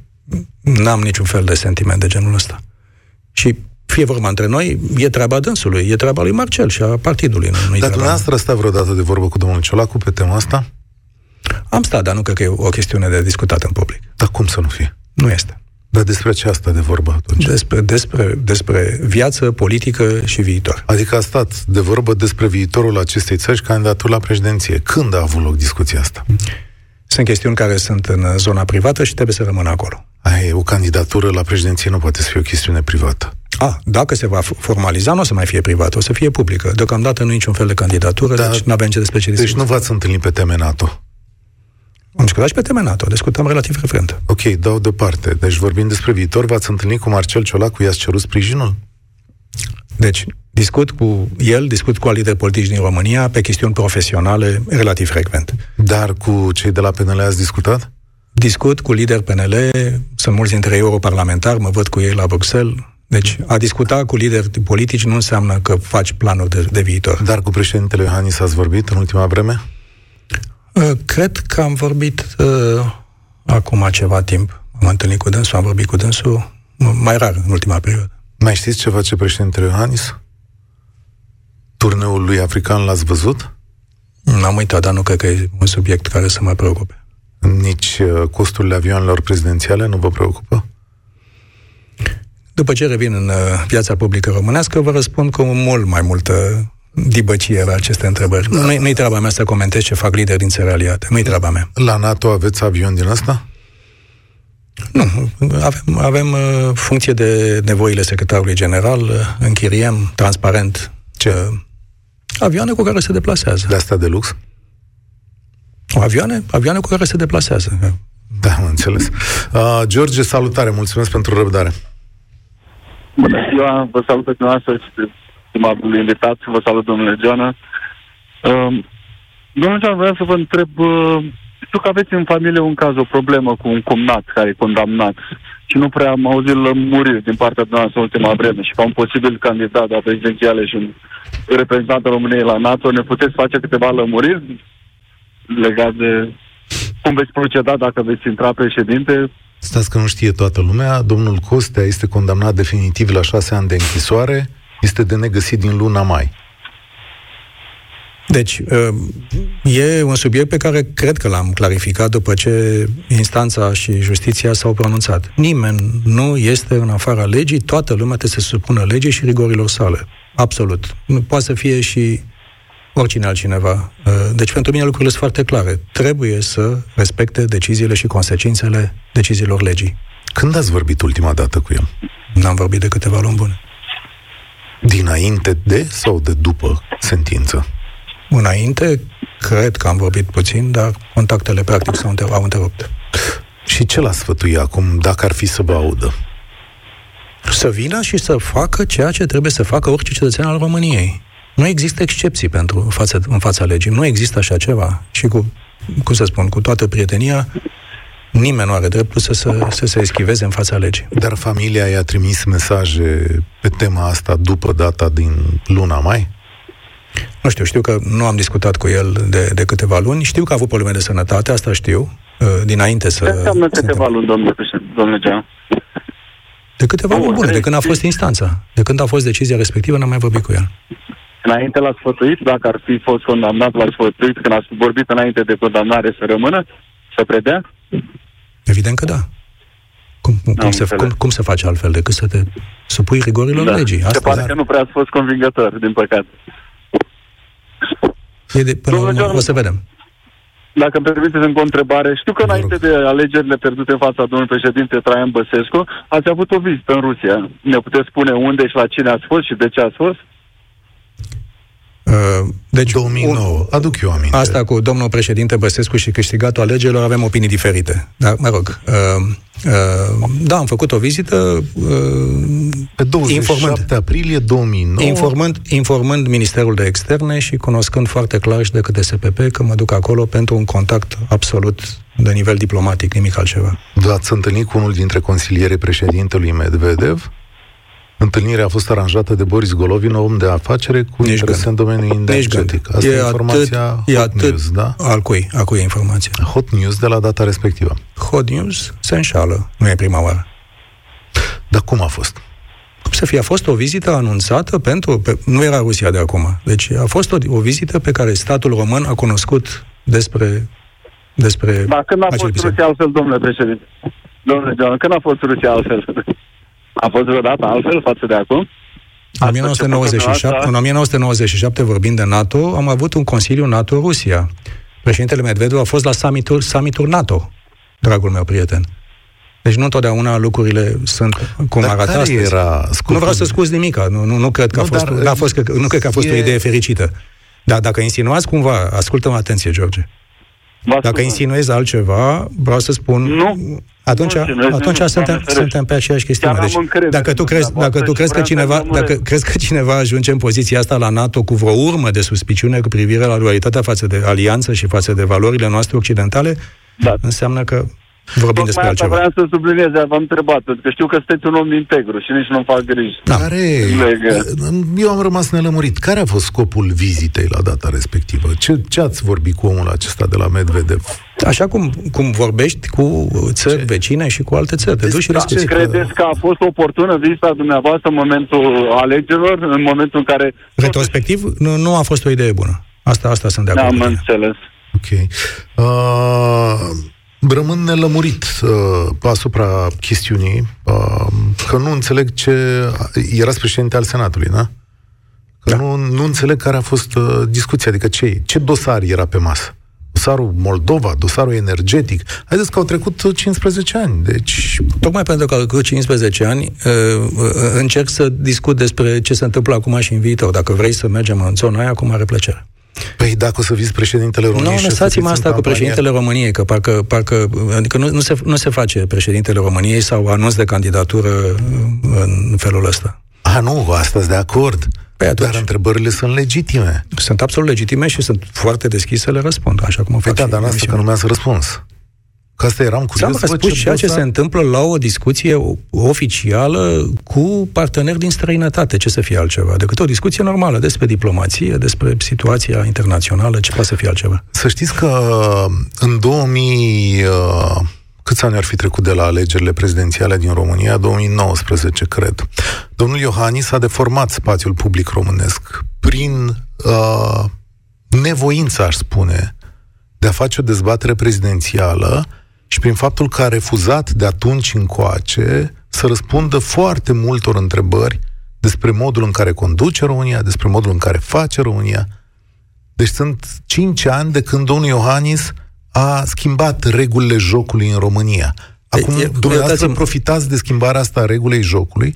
N-am niciun fel de sentiment de genul ăsta. Și fie vorba între noi, e treaba dânsului, e treaba lui Marcel și a partidului. Nu, Dar dumneavoastră stat vreodată de vorbă cu domnul Ciolacu pe tema asta? Am stat, dar nu cred că e o chestiune de discutat în public. Dar cum să nu fie? Nu este. Dar despre ce asta de vorbă atunci? Despre, despre, despre viață, politică și viitor. Adică a stat de vorbă despre viitorul acestei țări și candidatul la președinție. Când a avut loc discuția asta? Sunt chestiuni care sunt în zona privată și trebuie să rămână acolo. Ai, o candidatură la președinție nu poate să fie o chestiune privată. A, dacă se va formaliza, nu o să mai fie privată, o să fie publică. Deocamdată nu niciun fel de candidatură, da, deci nu avem ce despre ce Deci nu v-ați întâlnit pe teme NATO? Am discutat și pe teme NATO, discutăm relativ frecvent. Ok, dau deoparte. Deci vorbim despre viitor, v-ați întâlnit cu Marcel Ciolacu, i-ați cerut sprijinul? Deci, discut cu el, discut cu lideri politici din România pe chestiuni profesionale relativ frecvent. Dar cu cei de la PNL ați discutat? Discut cu lideri PNL, sunt mulți dintre ei europarlamentari, mă văd cu ei la Bruxelles, deci, a discuta cu lideri politici nu înseamnă că faci planuri de, de viitor. Dar cu președintele Iohannis ați vorbit în ultima vreme? Uh, cred că am vorbit uh, acum ceva timp. Am întâlnit cu dânsul, am vorbit cu dânsul mai rar în ultima perioadă. Mai știți ce face președintele Iohannis? Turneul lui african l-ați văzut? N-am uitat, dar nu cred că e un subiect care să mă preocupe. Nici uh, costurile avioanelor prezidențiale nu vă preocupă? După ce revin în uh, viața publică românească, vă răspund cu mult mai multă dibăcie la aceste întrebări. Da. Nu, nu-i treaba mea să comentez ce fac lideri din țări aliate. Nu-i treaba mea. La NATO aveți avion din asta? Nu. Avem, avem uh, funcție de nevoile secretarului general, uh, închiriem transparent ce avioane cu care se deplasează. De asta de lux? Avioane, avioane cu care se deplasează. Da, am înțeles. Uh, George, salutare, mulțumesc pentru răbdare. Bună ziua, vă salut pe dumneavoastră și pe stimatul invitat, vă salut domnule Joana. Uh, domnule Joana, vreau să vă întreb, uh, știu că aveți în familie un caz, o problemă cu un cumnat care e condamnat și nu prea am auzit lămuriri din partea dumneavoastră în ultima vreme și ca un posibil candidat la prezidențiale și un reprezentant al României la NATO, ne puteți face câteva lămuriri legat de cum veți proceda dacă veți intra președinte? Stați că nu știe toată lumea, domnul Costea este condamnat definitiv la șase ani de închisoare, este de negăsit din luna mai. Deci, uh, e un subiect pe care cred că l-am clarificat după ce instanța și justiția s-au pronunțat. Nimeni nu este în afara legii, toată lumea trebuie să se supună legii și rigorilor sale. Absolut. Nu poate să fie și oricine altcineva. Uh, deci pentru mine lucrurile sunt foarte clare. Trebuie să respecte deciziile și consecințele deciziilor legii. Când ați vorbit ultima dată cu el? N-am vorbit de câteva luni bune. Dinainte de sau de după sentință? Înainte, cred că am vorbit puțin, dar contactele practic s-au întrerupt. Și ce l-a sfătui acum, dacă ar fi să vă audă? Să vină și să facă ceea ce trebuie să facă orice cetățean al României. Nu există excepții pentru față, în fața legii. Nu există așa ceva. Și cu, cum să spun, cu toată prietenia, nimeni nu are dreptul să, să, să se eschiveze în fața legii. Dar familia i-a trimis mesaje pe tema asta după data din luna mai? Nu știu, știu că nu am discutat cu el de, de câteva luni. Știu că a avut probleme de sănătate, asta știu, uh, dinainte să... Ce înseamnă câteva luni, domnule președinte, domnule Gean? De câteva luni bune, de când a fost instanța. De când a fost decizia respectivă, n-am mai vorbit cu el. Înainte l-ați sfătuit, dacă ar fi fost condamnat, l-ați sfătuit când ați vorbit înainte de condamnare să rămână, să predea? Evident că da. Cum, cum, se, cum, cum se face altfel decât să te supui rigorilor da. legii? Asta se pare că nu prea ați fost convingător, din păcate. E de, până urmă, o să vedem. Dacă îmi permiteți încă o întrebare, știu că înainte de alegerile pierdute în fața domnului președinte Traian Băsescu, ați avut o vizită în Rusia. Ne puteți spune unde și la cine ați fost și de ce ați fost? Uh, deci 2009, un, aduc eu aminte. Asta cu domnul președinte Băsescu și câștigatul alegerilor avem opinii diferite. Dar, mă rog, uh, uh, da, am făcut o vizită uh, pe 27 informând, aprilie 2009 informând, informând Ministerul de Externe și cunoscând foarte clar și de către SPP că mă duc acolo pentru un contact absolut de nivel diplomatic, nimic altceva. V-ați întâlnit cu unul dintre consilierii președintelui Medvedev? Întâlnirea a fost aranjată de Boris Golovin, om de afacere cu Nici interese în domeniul energetic. Asta e, e informația atât, e atât News, da? Al cui? A cui e informația? Hot News de la data respectivă. Hot News se înșală. Nu e prima oară. Dar cum a fost? Cum să fie? A fost o vizită anunțată pentru... Pe, nu era Rusia de acum. Deci a fost o, o vizită pe care statul român a cunoscut despre despre... Dar când a fost Rusia altfel, domnule președinte? Domnule John, când a fost Rusia altfel? A fost vreodată altfel față de acum? În 1997, în 1997, vorbind de NATO, am avut un Consiliu NATO-Rusia. Președintele Medvedev a fost la summitul, summitul NATO, dragul meu prieten. Deci nu întotdeauna lucrurile sunt cum dar arată astăzi. Era scopul... Nu vreau să scuz nimic, nu, nu, nu cred că a fost, dar, a fost, nu cred că a fost e... o idee fericită. Dar dacă insinuați cumva, ascultă-mă atenție, George. Dacă insinuezi altceva, vreau să spun... Nu, atunci, nu, atunci suntem, suntem pe aceeași chestiune. Deci, dacă tu crezi, dacă tu crezi că cineva, dacă crezi că cineva ajunge în poziția asta la NATO cu vreo urmă de suspiciune cu privire la loialitatea față de alianță și față de valorile noastre occidentale, da. înseamnă că Vorbim despre altceva. vreau să subliniez, v-am întrebat, pentru că știu că sunteți un om integru și nici nu-mi fac griji. Da. Care... Eu am rămas nelămurit. Care a fost scopul vizitei la data respectivă? Ce, ce ați vorbit cu omul acesta de la Medvedev? Așa cum, cum vorbești cu țări ce? vecine și cu alte țări. Te duci și da, Credeți că a fost oportună vizita dumneavoastră în momentul alegerilor, în momentul în care... Retrospectiv, nu, nu a fost o idee bună. Asta, asta sunt de acord. Da, am înțeles. Ok. Uh, Rămân nelămurit uh, asupra chestiunii, uh, că nu înțeleg ce... Erați președinte al Senatului, da? Că da. Nu, nu înțeleg care a fost uh, discuția, adică ce, ce dosar era pe masă. Dosarul Moldova, dosarul energetic. Haideți că au trecut 15 ani, deci... Tocmai pentru că au trecut 15 ani, uh, uh, încerc să discut despre ce se întâmplă acum și în viitor. Dacă vrei să mergem în zona aia, cu mare plăcere. Păi dacă o să fiți președintele României... Nu, lăsați-mă asta cu președintele României, că parcă, parcă adică nu, nu, se, nu se face președintele României sau anunț de candidatură în felul ăsta. A, nu, astăzi de acord. Păi atunci, dar întrebările sunt legitime. Sunt absolut legitime și sunt foarte deschise să le răspund, așa cum o păi fac da, dar asta că nu mi-ați răspuns. Că asta eram curios. Ți-am răspus ceea ce se întâmplă la o discuție oficială cu parteneri din străinătate. Ce să fie altceva? Decât o discuție normală despre diplomație, despre situația internațională, ce poate să fie altceva. Să știți că în 2000... Uh, câți ani ar fi trecut de la alegerile prezidențiale din România? 2019, cred. Domnul Iohannis a deformat spațiul public românesc prin uh, nevoință, aș spune, de a face o dezbatere prezidențială și prin faptul că a refuzat de atunci încoace să răspundă foarte multor întrebări despre modul în care conduce România, despre modul în care face România. Deci sunt cinci ani de când domnul Iohannis a schimbat regulile jocului în România. Acum, e, dumneavoastră profitați de schimbarea asta a regulei jocului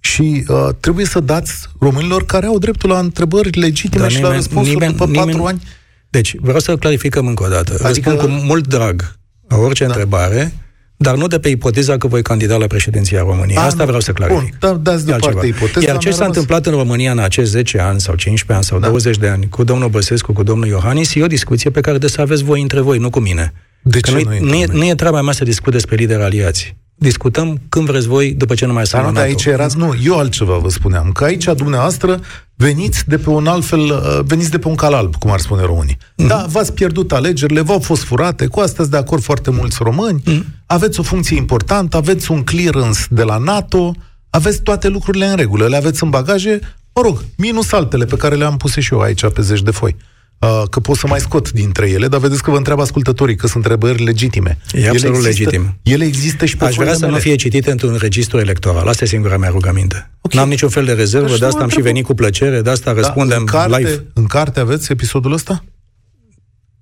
și uh, trebuie să dați românilor care au dreptul la întrebări legitime Dar și nimeni, la răspunsuri nimeni, după nimeni, patru ani. Deci, vreau să clarificăm încă o dată. Adică... Răspund cu mult drag orice da. întrebare, dar nu de pe ipoteza că voi candida la președinția României. A, Asta vreau să clarific. Bun, da, dați deoparte ipoteza. Iar ce s-a rămas... întâmplat în România în acești 10 ani sau 15 ani sau da. 20 de ani cu domnul Băsescu, cu domnul Iohannis, e o discuție pe care de să aveți voi între voi, nu cu mine. De că ce nu, nu, e, nu e treaba mea să discut despre lideri aliați discutăm când vreți voi, după ce nu mai sunt aici erați, nu, eu altceva vă spuneam, că aici dumneavoastră veniți de pe un alt fel, uh, veniți de pe un cal alb, cum ar spune românii. Mm-hmm. Da, v-ați pierdut alegerile, v-au fost furate, cu astea de acord foarte mulți români, mm-hmm. aveți o funcție importantă, aveți un clearance de la NATO, aveți toate lucrurile în regulă, le aveți în bagaje, mă rog, minus altele pe care le-am pus și eu aici pe zeci de foi. Uh, că pot să mai scot dintre ele, dar vedeți că vă întreabă ascultătorii că sunt întrebări legitime. E ele absolut există, legitim. Ele există și pe Aș vrea să mele. nu fie citite într-un registru electoral. Asta e singura mea rugăminte. Okay. N-am niciun fel de rezervă, deci de asta am și venit cu plăcere, de asta da, răspundem în carte, live. În carte aveți episodul ăsta?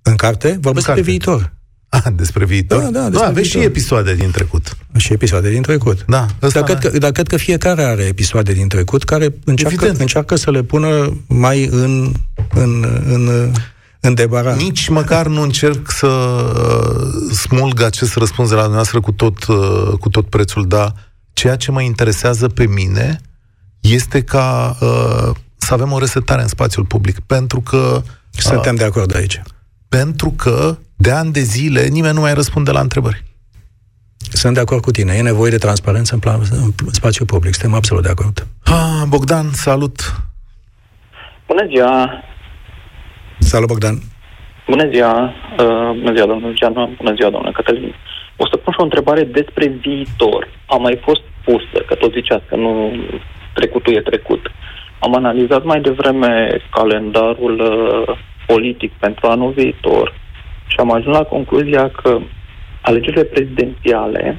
În carte? Vorbesc de viitor. Ah, despre viitor? Da, da, despre da aveți viitor. și episoade din trecut. Și episoade din trecut. Da. Dar cred, că, dar cred că fiecare are episoade din trecut care încearcă, încearcă să le pună mai în, în, în în debarat. Nici măcar nu încerc să uh, smulg acest răspuns de la dumneavoastră cu tot, uh, cu tot prețul, dar ceea ce mă interesează pe mine este ca uh, să avem o resetare în spațiul public, pentru că... Suntem uh, de acord aici. Pentru că de ani de zile nimeni nu mai răspunde la întrebări. Sunt de acord cu tine. E nevoie de transparență în, plan, în spațiul public. Suntem absolut de acord. Ah, Bogdan, salut! Bună ziua! Salut, Bogdan! Bună ziua! Uh, bună ziua, domnul Geanu! Bună ziua, domnule Cătălin! O să pun și o întrebare despre viitor. A mai fost pusă, că tot ziceați că nu trecutul e trecut. Am analizat mai devreme calendarul uh, politic pentru anul viitor și am ajuns la concluzia că alegerile prezidențiale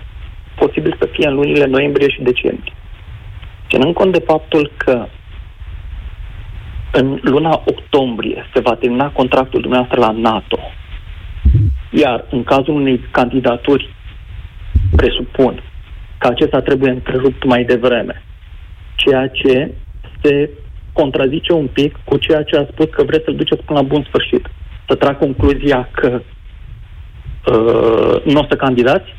posibil să fie în lunile noiembrie și decembrie. Ținând cont de faptul că în luna octombrie se va termina contractul dumneavoastră la NATO. Iar în cazul unei candidaturi, presupun că acesta trebuie întrerupt mai devreme. Ceea ce se contrazice un pic cu ceea ce a spus că vreți să-l duceți până la bun sfârșit. Să trag concluzia că uh, nu o să candidați,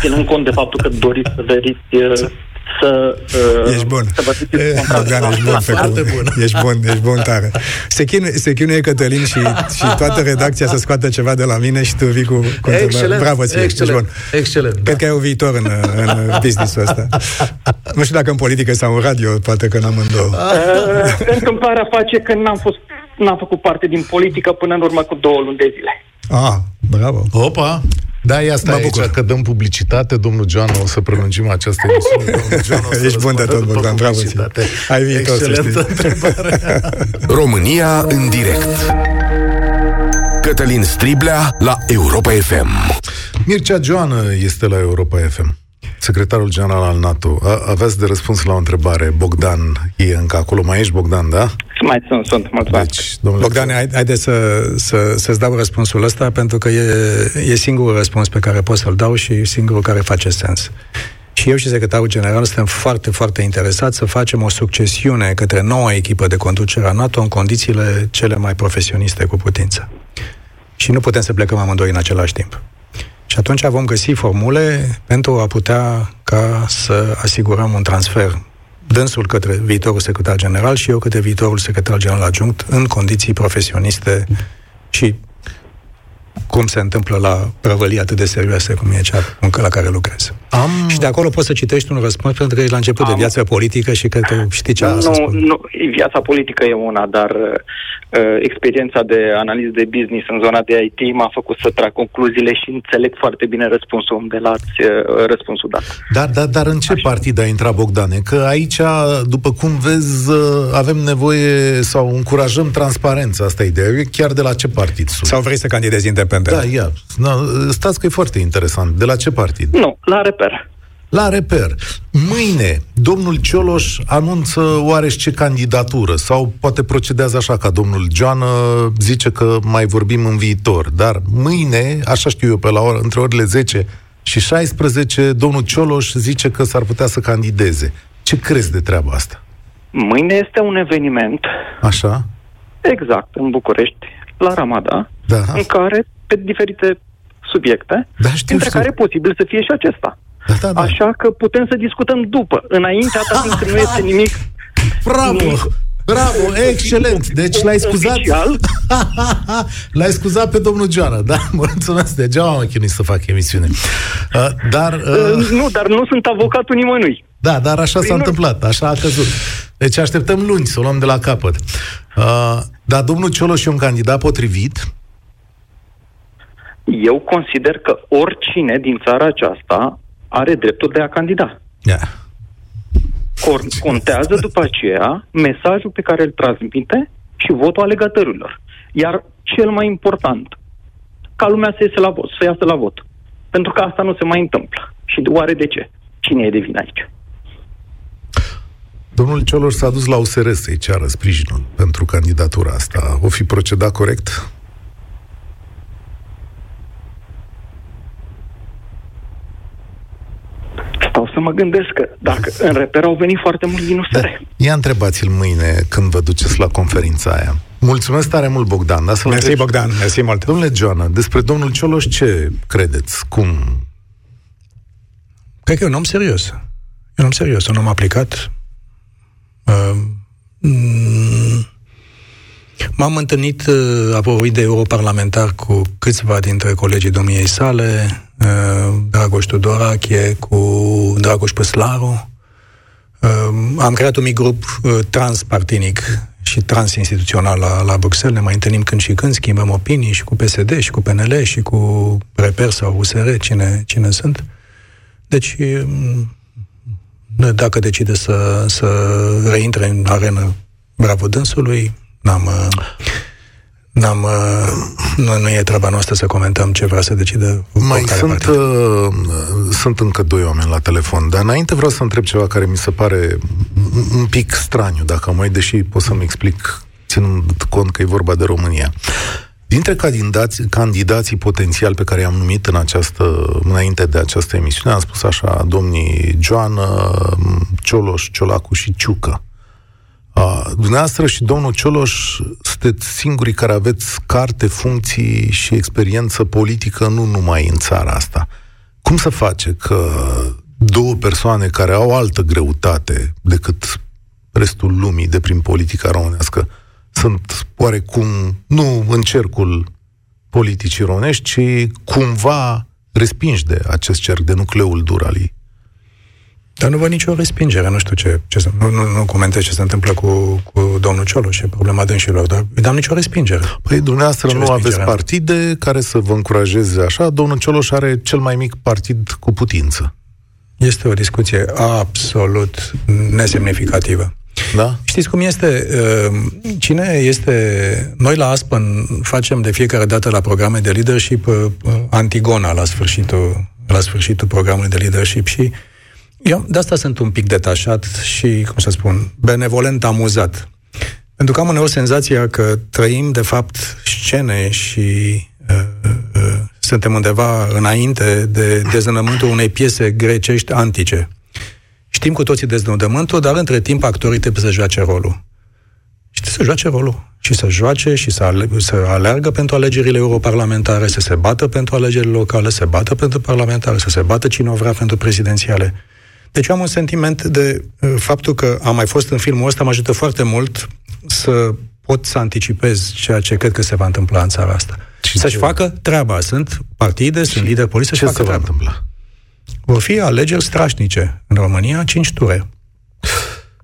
ținând cont de faptul că doriți să veriți uh, să, uh, ești bun. să vă e, Bogdan, ești bun, Foarte bun. Ești bun, ești bun tare. Se chinuie, se chinuie Cătălin și, și toată redacția să scoată ceva de la mine și tu vii cu, cu Excelent. Bravo ție, Excelent. ești bun. Excelent. Cred că ai un viitor în, în business-ul ăsta. Nu știu dacă în politică sau în radio, poate că n-am două. Uh, întâmplarea face că n-am fost n-am făcut parte din politică până în urmă cu două luni de zile. Ah, bravo. Opa! Da, e asta aici, că dăm publicitate, domnul John, o să prelungim această emisiune. Domnul John, o să Ești bun de tot, Bogdan, bravo Ai viitor, Excelentă România în direct. Cătălin Striblea la Europa FM. Mircea Joană este la Europa FM secretarul general al NATO. A, aveți de răspuns la o întrebare. Bogdan e încă acolo. Mai ești, Bogdan, da? Mai sunt, sunt. Mulțumesc. Deci, domnule Bogdan, hai, haide să, să, să-ți dau răspunsul ăsta, pentru că e, e singurul răspuns pe care pot să-l dau și singurul care face sens. Și eu și secretarul general suntem foarte, foarte interesați să facem o succesiune către noua echipă de conducere a NATO în condițiile cele mai profesioniste cu putință. Și nu putem să plecăm amândoi în același timp. Și atunci vom găsi formule pentru a putea ca să asigurăm un transfer dânsul către viitorul secretar general și eu către viitorul secretar general adjunct în condiții profesioniste și cum se întâmplă la prăvălii atât de serioase cum e cea la care lucrez. Am... Și de acolo poți să citești un răspuns pentru că ești la început Am... de viața politică și cred că știi ce nu, să spun. Nu, viața politică e una, dar uh, experiența de analiză de business în zona de IT m-a făcut să trag concluziile și înțeleg foarte bine răspunsul unde l-ați uh, răspunsul dat. Dar, dar, dar în ce Așa. partid a intrat Bogdane? Că aici, după cum vezi, uh, avem nevoie sau încurajăm transparența, asta e ideea. Chiar de la ce partid sunt? Sau vrei să candidezi independent? Da, ia. No, stați că e foarte interesant. De la ce partid? Nu, la reper. La reper. Mâine, domnul Cioloș anunță oarește candidatură sau poate procedează așa ca domnul Joană zice că mai vorbim în viitor. Dar mâine, așa știu eu, pe la oră, între orele 10 și 16, domnul Cioloș zice că s-ar putea să candideze. Ce crezi de treaba asta? Mâine este un eveniment. Așa? Exact, în București, la Ramada, da. în care, pe diferite subiecte, da, știu, dintre știu. care e posibil să fie și acesta. Da, da, da. Așa că putem să discutăm după. Înainte, atât timp cât nu este nimic... Bravo! nimic Bravo, excelent! Deci l-ai scuzat... Oficial. l-ai scuzat pe domnul Joana, da? Mulțumesc, degeaba m-am chinuit să fac emisiune. Uh, dar... Uh, Uh, nu, dar nu sunt avocatul nimănui. da, dar așa s-a Prin întâmplat, așa a căzut. Deci așteptăm luni să o luăm de la capăt. Uh, dar domnul Cioloș e un candidat potrivit? Eu consider că oricine din țara aceasta are dreptul de a candida. Yeah. Cor- contează după aceea mesajul pe care îl transmite și votul alegătorilor. Iar cel mai important, ca lumea să iasă la vot, să iasă la vot. Pentru că asta nu se mai întâmplă. Și de oare de ce? Cine e de vină aici? Domnul Cioloș s-a dus la USR să-i ceară sprijinul pentru candidatura asta. O fi procedat corect? Stau să mă gândesc că dacă în reper au venit foarte mulți din USR. Ia întrebați-l mâine când vă duceți la conferința aia. Mulțumesc tare mult, Bogdan. Da, să Mersi, Bogdan, mersi mult. Domnule Joana, despre domnul Cioloș ce credeți? Cum? Cred că e un om serios. E un om serios, un om aplicat. Uh, mm, M-am întâlnit, uh, apropo de europarlamentar, cu câțiva dintre colegii domniei sale, uh, Dragoș Tudorache, cu Dragoș Păslaru. Uh, Am creat un mic grup uh, transpartinic și transinstituțional la, la Bruxelles. Ne mai întâlnim când și când, schimbăm opinii și cu PSD, și cu PNL, și cu Reper sau USR, cine, cine sunt. Deci, mm, dacă decide să, să reintre în arenă, bravo dânsului, n-am, uh, n-am, uh, nu, nu e treaba noastră să comentăm ce vrea să decide Mai oricare sunt, partid. uh, sunt încă doi oameni la telefon, dar înainte vreau să întreb ceva care mi se pare un- un pic straniu, dacă mai, deși pot să-mi explic ținând cont că e vorba de România. Dintre candidați, candidații potențiali pe care i-am numit în această, înainte de această emisiune, am spus așa, domnii Joană, Cioloș, Ciolacu și Ciucă. Uh, dumneavoastră și domnul Cioloș sunteți singurii care aveți carte, funcții și experiență politică nu numai în țara asta. Cum se face că două persoane care au altă greutate decât restul lumii de prin politica românească sunt oarecum, nu în cercul politicii românești, ci cumva respinși de acest cerc, de nucleul dur al ei? Dar nu văd nicio respingere, nu știu ce, ce să, nu, nu, nu comentez ce se întâmplă cu, cu domnul Cioloș, e problema dânșilor, dar îi dam nicio respingere. Păi dumneavoastră Ce nu respingere aveți am? partide care să vă încurajeze așa. Domnul Cioloș are cel mai mic partid cu putință. Este o discuție absolut nesemnificativă. Da? Știți cum este? uh, Cine este... Noi la Aspen facem de fiecare dată la programe de leadership uh, Antigona la sfârșitul, la sfârșitul programului de leadership și eu de asta sunt un pic detașat și, cum să spun, benevolent amuzat. Pentru că am uneori senzația că trăim, de fapt, scene și uh, uh, suntem undeva înainte de deznământul unei piese grecești antice. Știm cu toții deznodământul, dar între timp actorii trebuie să joace rolul. Și trebuie să joace rolul. Și să joace și să, ale- să aleargă pentru alegerile europarlamentare, să se bată pentru alegerile locale, să se bată pentru parlamentare, să se bată cine o vrea pentru prezidențiale. Deci eu am un sentiment de uh, faptul că am mai fost în filmul ăsta, mă ajută foarte mult să pot să anticipez ceea ce cred că se va întâmpla în țara asta. Și Să-și ce- facă treaba. Sunt partide, sunt lideri politici, Ce să-și se facă va treaba. întâmpla? Vor fi alegeri strașnice în România, cinci ture.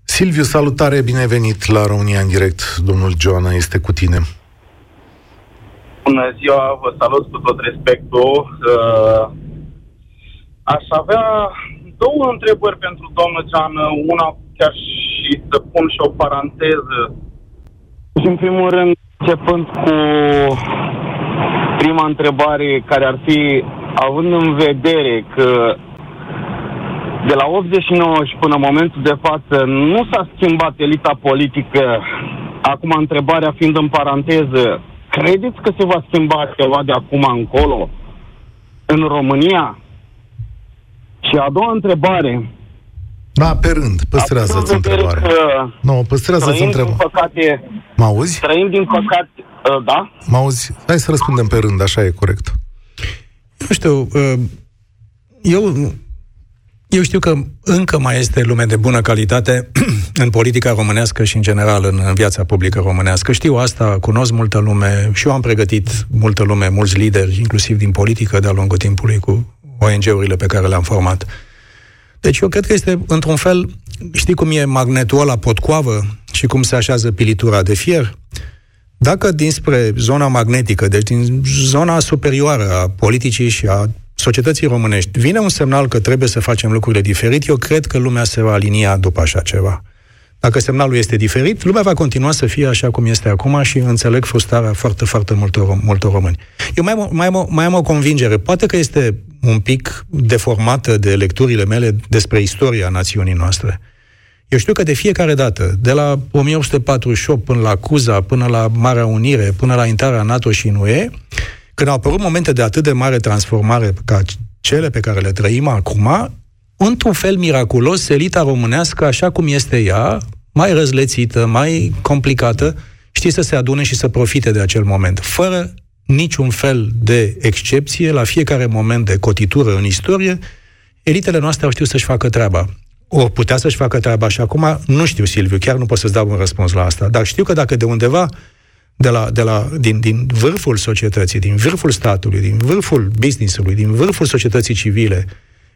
Silviu, salutare, bine ai venit la România în direct. Domnul Joana este cu tine. Bună ziua, vă salut cu tot respectul. Uh, aș avea două întrebări pentru domnul Geană. Una chiar și să pun și o paranteză. Și în primul rând, începând cu prima întrebare care ar fi, având în vedere că de la 89 și până în momentul de față nu s-a schimbat elita politică, acum întrebarea fiind în paranteză, credeți că se va schimba ceva de acum încolo în România? Și a doua întrebare. Da, pe rând, păstrează-ți având în vedere întrebarea. că Nu, păstrează-ți Trăim, din întrebarea. păcate, Mă auzi? trăim din păcate, uh, da? Mă auzi? Hai să răspundem pe rând, așa e corect. Nu știu, uh, eu eu știu că încă mai este lume de bună calitate în politica românească și în general în, în viața publică românească. Știu asta, cunosc multă lume și eu am pregătit multă lume, mulți lideri, inclusiv din politică de-a lungul timpului cu ONG-urile pe care le-am format. Deci eu cred că este, într-un fel, știi cum e magnetul la potcoavă și cum se așează pilitura de fier? Dacă dinspre zona magnetică, deci din zona superioară a politicii și a societății românești vine un semnal că trebuie să facem lucrurile diferit, eu cred că lumea se va alinia după așa ceva. Dacă semnalul este diferit, lumea va continua să fie așa cum este acum și înțeleg frustrarea foarte, foarte multor, multor români. Eu mai am, mai, am, mai am o convingere. Poate că este un pic deformată de lecturile mele despre istoria națiunii noastre. Eu știu că de fiecare dată, de la 1848 până la Cuza, până la Marea Unire, până la intrarea NATO și în UE, când au apărut momente de atât de mare transformare ca cele pe care le trăim acum, într-un fel miraculos, elita românească, așa cum este ea, mai răzlețită, mai complicată, știe să se adune și să profite de acel moment, fără niciun fel de excepție, la fiecare moment de cotitură în istorie, elitele noastre au știut să-și facă treaba. O putea să-și facă treaba și acum nu știu, Silviu, chiar nu pot să-ți dau un răspuns la asta, dar știu că dacă de undeva de la, de la, din, din vârful societății, din vârful statului, din vârful businessului, din vârful societății civile,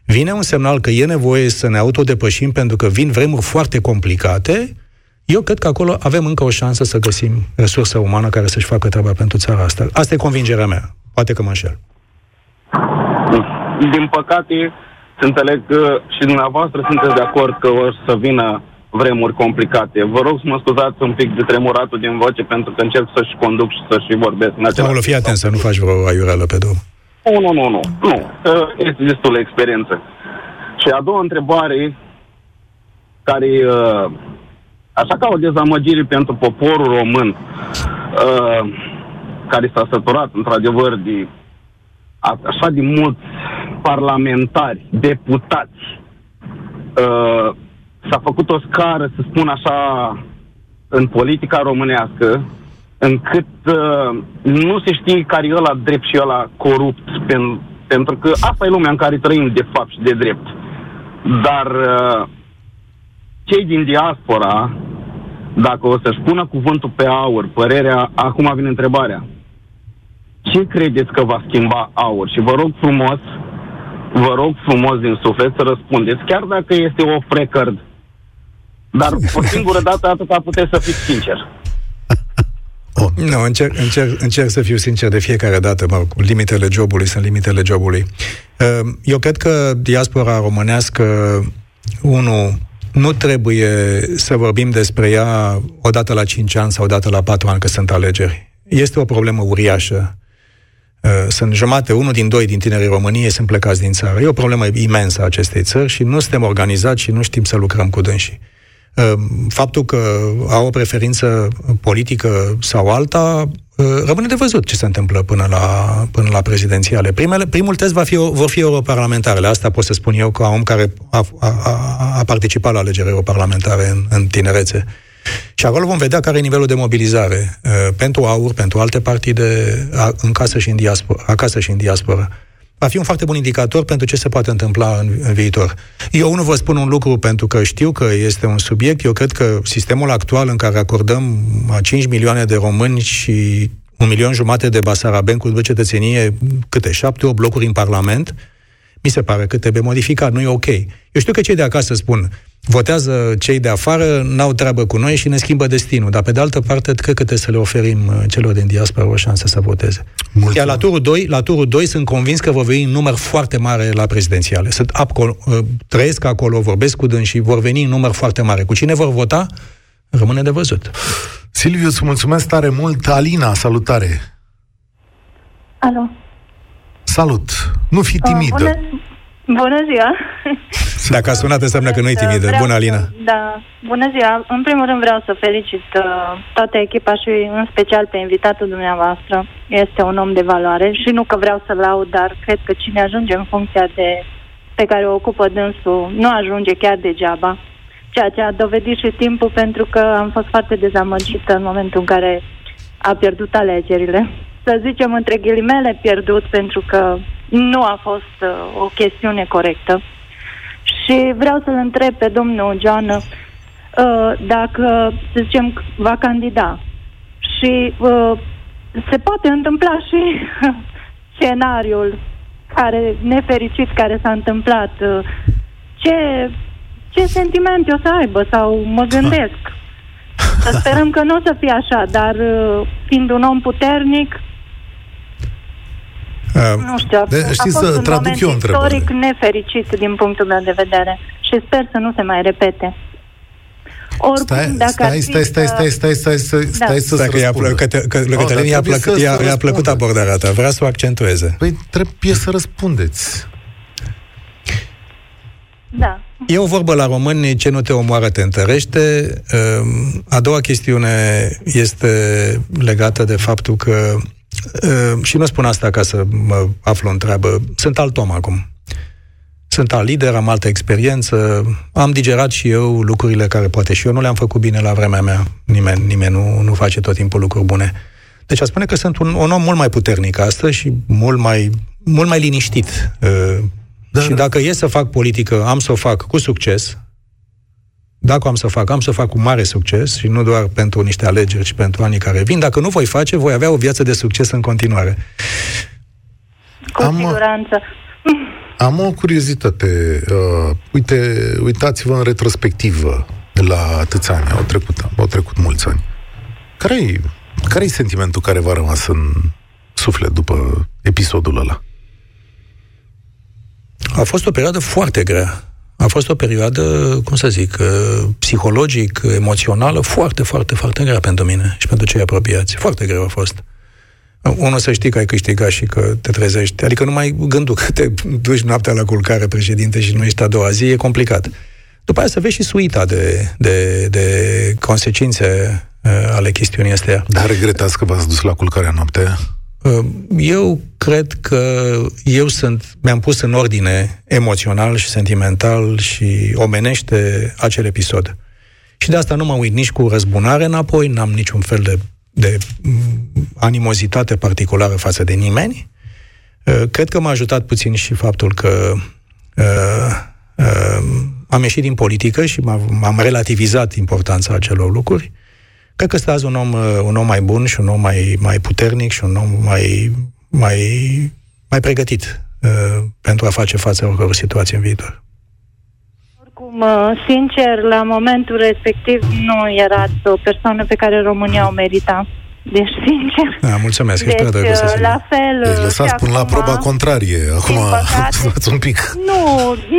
vine un semnal că e nevoie să ne autodepășim pentru că vin vremuri foarte complicate, eu cred că acolo avem încă o șansă să găsim resursă umană care să-și facă treaba pentru țara asta. Asta e convingerea mea. Poate că mă înșel. Din păcate, înțeleg că și dumneavoastră sunteți de acord că o să vină vremuri complicate. Vă rog să mă scuzați un pic de tremuratul din voce pentru că încerc să-și conduc și să-și vorbesc în același timp. fii atent să nu faci vreo aiureală pe drum. Nu, nu, nu, nu. nu. Este destul de experiență. Și a doua întrebare, care uh, așa ca o dezamăgire pentru poporul român, uh, care s-a săturat într-adevăr de așa de mulți parlamentari, deputați, uh, s-a făcut o scară, să spun așa, în politica românească, încât uh, nu se știe care e ăla drept și ăla corupt, pen, pentru că asta e lumea în care trăim de fapt și de drept. Dar uh, cei din diaspora, dacă o să-și pună cuvântul pe aur, părerea, acum vine întrebarea. Ce credeți că va schimba aur? Și vă rog frumos, vă rog frumos din suflet să răspundeți, chiar dacă este o frecărdă dar o singură dată atâta puteți să fiți sincer. Oh. Nu, încerc, încerc, încerc să fiu sincer de fiecare dată, mă, limitele jobului sunt limitele jobului. Ehm, eu cred că diaspora românească, unul, nu trebuie să vorbim despre ea odată la 5 ani sau odată la 4 ani că sunt alegeri. Este o problemă uriașă. Ehm, sunt jumate, unul din doi din tinerii României sunt plecați din țară. E o problemă imensă a acestei țări și nu suntem organizați și nu știm să lucrăm cu dânsii. Ehm, faptul că au o preferință politică sau alta, ehm, rămâne de văzut ce se întâmplă până la, până la prezidențiale. Primele, primul test va fi, vor fi europarlamentarele. Asta pot să spun eu ca om care a, a, a participat la alegeri europarlamentare în, în tinerețe. Și acolo vom vedea care e nivelul de mobilizare uh, pentru AUR, pentru alte partide a, în casă și în diaspora, acasă și în diaspora va fi un foarte bun indicator pentru ce se poate întâmpla în, în viitor. Eu nu vă spun un lucru pentru că știu că este un subiect. Eu cred că sistemul actual în care acordăm a 5 milioane de români și un milion jumate de basarabeni cu cetățenie, câte, șapte, opt locuri în Parlament, mi se pare că trebuie modificat, nu e ok. Eu știu că cei de acasă spun, votează cei de afară, n-au treabă cu noi și ne schimbă destinul. Dar, pe de altă parte, cred că trebuie să le oferim uh, celor din diaspora o șansă să voteze. Mulțumesc. Iar la turul 2, la turul 2 sunt convins că vor veni în număr foarte mare la prezidențiale. Sunt acolo, uh, trăiesc acolo, vorbesc cu dânsii, vor veni în număr foarte mare. Cu cine vor vota? Rămâne de văzut. Silviu, îți mulțumesc tare mult. Alina, salutare! Alo. Salut! Nu fi timidă. Uh, bună, Bună ziua! Dacă a sunat, înseamnă că nu e timidă. Vreau, Bună, Alina! Da, bună ziua! În primul rând vreau să felicit uh, toată echipa și în special pe invitatul dumneavoastră. Este un om de valoare și nu că vreau să-l laud, dar cred că cine ajunge în funcția de pe care o ocupă dânsul nu ajunge chiar degeaba. Ceea ce a dovedit și timpul pentru că am fost foarte dezamăgită în momentul în care a pierdut alegerile. Să zicem între ghilimele pierdut pentru că nu a fost uh, o chestiune corectă. Și vreau să-l întreb pe domnul Joană uh, dacă, să zicem, va candida. Și uh, se poate întâmpla și scenariul care nefericit care s-a întâmplat. Uh, ce, ce sentiment o să aibă sau mă gândesc. Să sperăm că nu o să fie așa, dar uh, fiind un om puternic, Uh, nu știu, a, de, știți a fost să un traduc eu istoric nefericit din punctul meu de vedere și sper să nu se mai repete. Oricum, stai, dacă stai, stai, stai, stai, stai, stai, stai, da. stai să Dacă i-a, că, că, că oh, Cătălin i-a, plăcut, i-a, i-a plăcut abordarea ta, vrea să o accentueze. Păi trebuie să răspundeți. Da. E o vorbă la români, ce nu te omoară te întărește. Ehm, a doua chestiune este legată de faptul că ehm, și nu spun asta ca să mă aflu în treabă. Sunt alt om acum. Sunt alt lider, am altă experiență, am digerat și eu lucrurile care poate și eu nu le-am făcut bine la vremea mea. Nimeni, nimeni nu, nu face tot timpul lucruri bune. Deci a spune că sunt un, un om mult mai puternic astăzi și mult mai, mult mai liniștit. Uh, da. Și dacă e să fac politică, am să o fac cu succes. Dacă am să fac, am să fac cu mare succes și nu doar pentru niște alegeri, ci pentru anii care vin. Dacă nu voi face, voi avea o viață de succes în continuare. Cu am, siguranță. Am o curiozitate. Uh, uite, uitați-vă în retrospectivă la atâția ani. Au trecut, au trecut mulți ani. Care-i, care-i sentimentul care v-a rămas în suflet după episodul ăla? A fost o perioadă foarte grea. A fost o perioadă, cum să zic, uh, psihologic, emoțională, foarte, foarte, foarte grea pentru mine și pentru cei apropiați. Foarte greu a fost. Unul să știi că ai câștigat și că te trezești. Adică numai gândul că te duci noaptea la culcare, președinte, și nu ești a doua zi, e complicat. După aia să vezi și suita de, de, de consecințe uh, ale chestiunii astea. Dar regretați că v-ați dus la culcarea noaptea? Uh, eu cred că eu sunt, mi-am pus în ordine emoțional și sentimental și omenește acel episod. Și de asta nu mă uit nici cu răzbunare înapoi, n-am niciun fel de de mm, animozitate particulară față de nimeni. Uh, cred că m-a ajutat puțin și faptul că uh, uh, am ieșit din politică și m-am relativizat importanța acelor lucruri. Cred că sunt azi un om, uh, un om mai bun și un om mai, mai puternic și un om mai, mai, mai pregătit uh, pentru a face față oricăror situații în viitor. Oricum, uh, sincer, la momentul respectiv nu erați o persoană pe care România o merita. Deci, sincer. Da, mulțumesc, deci, ești uh, la fel. Deci lăsați până la proba contrarie. Acum, păcate, un pic. Nu,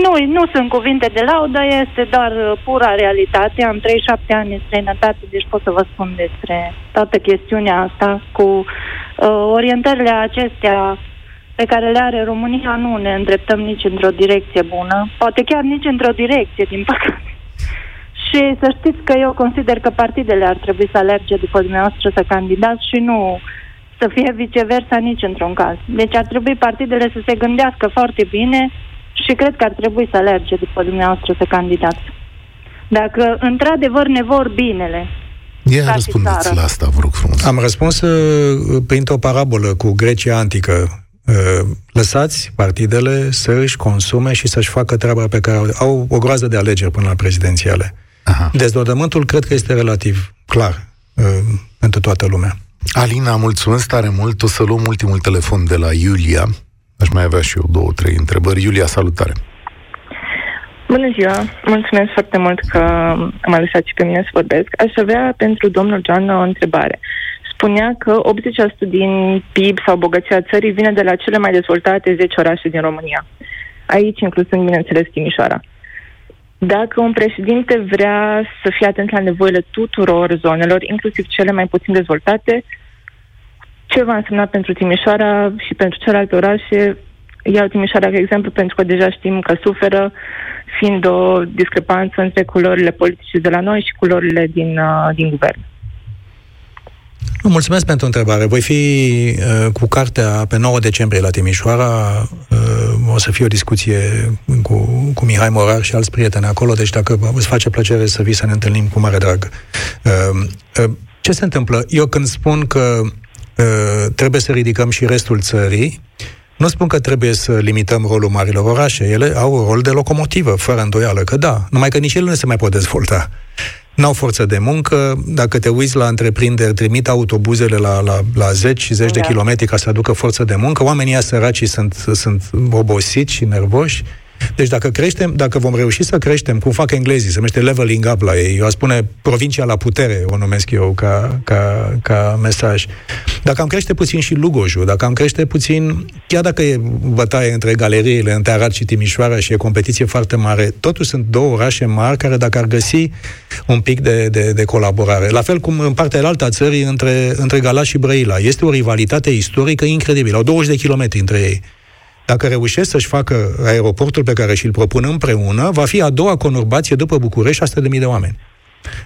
nu, nu sunt cuvinte de laudă, este doar uh, pura realitate. Am 37 ani în străinătate, deci pot să vă spun despre toată chestiunea asta cu uh, orientările acestea pe care le are România nu ne îndreptăm nici într-o direcție bună, poate chiar nici într-o direcție, din păcate. Și să știți că eu consider că partidele ar trebui să alerge după dumneavoastră să candidați și nu să fie viceversa nici într-un caz. Deci ar trebui partidele să se gândească foarte bine și cred că ar trebui să alerge după dumneavoastră să candidați. Dacă într-adevăr ne vor binele, Ia răspundeți la asta, vă rog frumos. Am răspuns uh, printr-o parabolă cu Grecia antică. Uh, lăsați partidele să își consume și să-și facă treaba pe care au o groază de alegeri până la prezidențiale. Aha. Dezdodământul cred că este relativ clar uh, pentru toată lumea. Alina, mulțumesc tare mult. O să luăm ultimul telefon de la Iulia. Aș mai avea și eu două, trei întrebări. Iulia, salutare! Bună ziua! Mulțumesc foarte mult că m-a lăsat și pe mine să vorbesc. Aș avea pentru domnul John o întrebare. Uh, spunea că 80% din PIB sau bogăția țării vine de la cele mai dezvoltate 10 orașe din România. Aici inclusând, bineînțeles, Timișoara. Dacă un președinte vrea să fie atent la nevoile tuturor zonelor, inclusiv cele mai puțin dezvoltate, ce va însemna pentru Timișoara și pentru celelalte orașe? Iau Timișoara ca exemplu pentru că deja știm că suferă, fiind o discrepanță între culorile politice de la noi și culorile din, uh, din guvern. Mulțumesc pentru întrebare. Voi fi uh, cu cartea pe 9 decembrie la Timișoara. Uh, o să fie o discuție cu, cu Mihai Morar și alți prieteni acolo, deci dacă îți face plăcere să vii să ne întâlnim cu mare drag. Uh, uh, ce se întâmplă? Eu când spun că uh, trebuie să ridicăm și restul țării, Nu spun că trebuie să limităm rolul marilor orașe. Ele au un rol de locomotivă, fără îndoială că da. Numai că nici ele nu se mai pot dezvolta. N-au forță de muncă, dacă te uiți la întreprinderi, trimit autobuzele la, la, la zeci și zeci da. de kilometri ca să aducă forță de muncă, oamenii săraci sunt, sunt obosiți și nervoși, deci dacă creștem, dacă vom reuși să creștem, cum fac englezii, se numește leveling up la ei, eu aș spune provincia la putere, o numesc eu ca, ca, ca mesaj. Dacă am crește puțin și Lugojul, dacă am crește puțin, chiar dacă e bătaie între galeriile, între Arad și Timișoara și e competiție foarte mare, totuși sunt două orașe mari care dacă ar găsi un pic de, de, de colaborare. La fel cum în partea altă a țării, între, între Galați și Brăila. Este o rivalitate istorică incredibilă. Au 20 de kilometri între ei. Dacă reușesc să-și facă aeroportul pe care și-l propun împreună, va fi a doua conurbație după București 100.000 de oameni.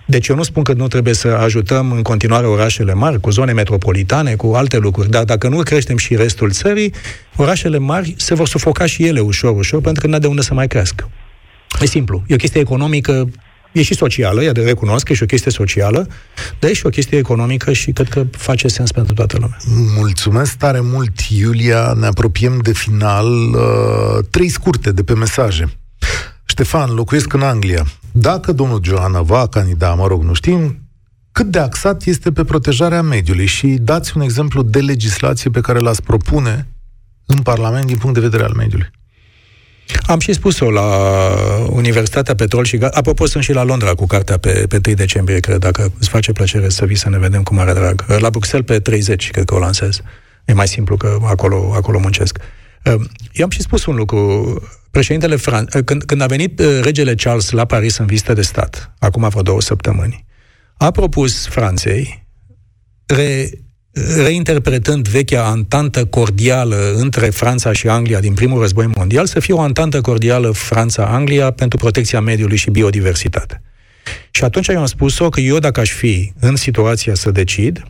Deci eu nu spun că nu trebuie să ajutăm în continuare orașele mari, cu zone metropolitane, cu alte lucruri, dar dacă nu creștem și restul țării, orașele mari se vor sufoca și ele ușor, ușor, pentru că nu de unde să mai crească. E simplu. E o chestie economică E și socială, e de recunosc că e și o chestie socială, dar e și o chestie economică și cred că face sens pentru toată lumea. Mulțumesc tare mult, Iulia. Ne apropiem de final. Uh, trei scurte de pe mesaje. Ștefan, locuiesc în Anglia. Dacă domnul Joana va candida, mă rog, nu știm, cât de axat este pe protejarea mediului și dați un exemplu de legislație pe care l-ați propune în Parlament din punct de vedere al mediului. Am și spus-o la Universitatea Petrol și Gaz. Apropo, sunt și la Londra cu cartea pe, pe 3 decembrie, cred, dacă îți face plăcere să vii să ne vedem cu mare drag. La Bruxelles pe 30, cred că o lansez. E mai simplu că acolo, acolo muncesc. Ehm, eu am și spus un lucru. Președintele Fran... când, când a venit uh, regele Charles la Paris în vizită de stat, acum vreo două săptămâni, a propus Franței re, reinterpretând vechea antantă cordială între Franța și Anglia din primul război mondial, să fie o antantă cordială Franța-Anglia pentru protecția mediului și biodiversitate. Și atunci eu am spus-o că eu, dacă aș fi în situația să decid,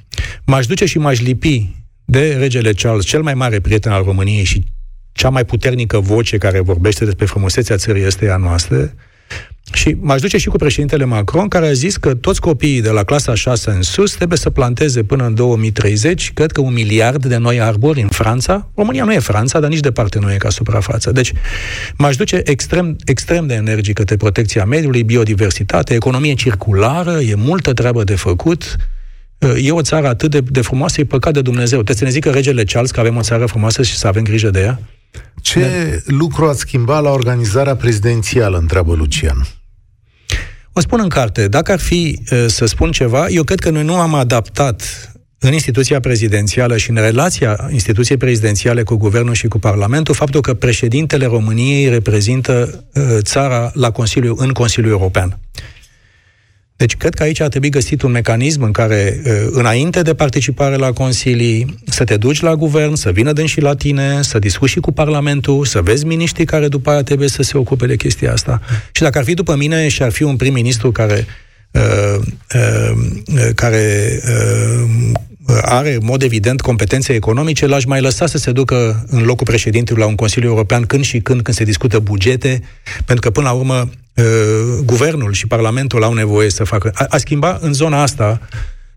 m-aș duce și m-aș lipi de regele Charles, cel mai mare prieten al României și cea mai puternică voce care vorbește despre frumusețea țării ăsteia noastre, și m-aș duce și cu președintele Macron, care a zis că toți copiii de la clasa 6 în sus trebuie să planteze până în 2030, cred că un miliard de noi arbori în Franța. România nu e Franța, dar nici departe nu e ca suprafață. Deci m-aș duce extrem, extrem de energic către protecția mediului, biodiversitate, economie circulară, e multă treabă de făcut. E o țară atât de, de frumoasă, e păcat de Dumnezeu. Trebuie să ne zică regele Charles că avem o țară frumoasă și să avem grijă de ea? Ce da. lucru ați schimbat la organizarea prezidențială, întreabă Lucian? O spun în carte, dacă ar fi să spun ceva, eu cred că noi nu am adaptat în instituția prezidențială și în relația instituției prezidențiale cu guvernul și cu Parlamentul faptul că președintele României reprezintă țara la Consiliu, în Consiliul European. Deci cred că aici ar trebui găsit un mecanism în care, înainte de participare la consilii, să te duci la guvern, să vină și la tine, să discuți și cu Parlamentul, să vezi miniștrii care după aia trebuie să se ocupe de chestia asta. Și dacă ar fi după mine și ar fi un prim-ministru care Uh, uh, care uh, are, în mod evident, competențe economice, l-aș mai lăsa să se ducă în locul președintelui la un Consiliu European când și când, când se discută bugete, pentru că, până la urmă, uh, guvernul și Parlamentul au nevoie să facă... A, a schimba în zona asta,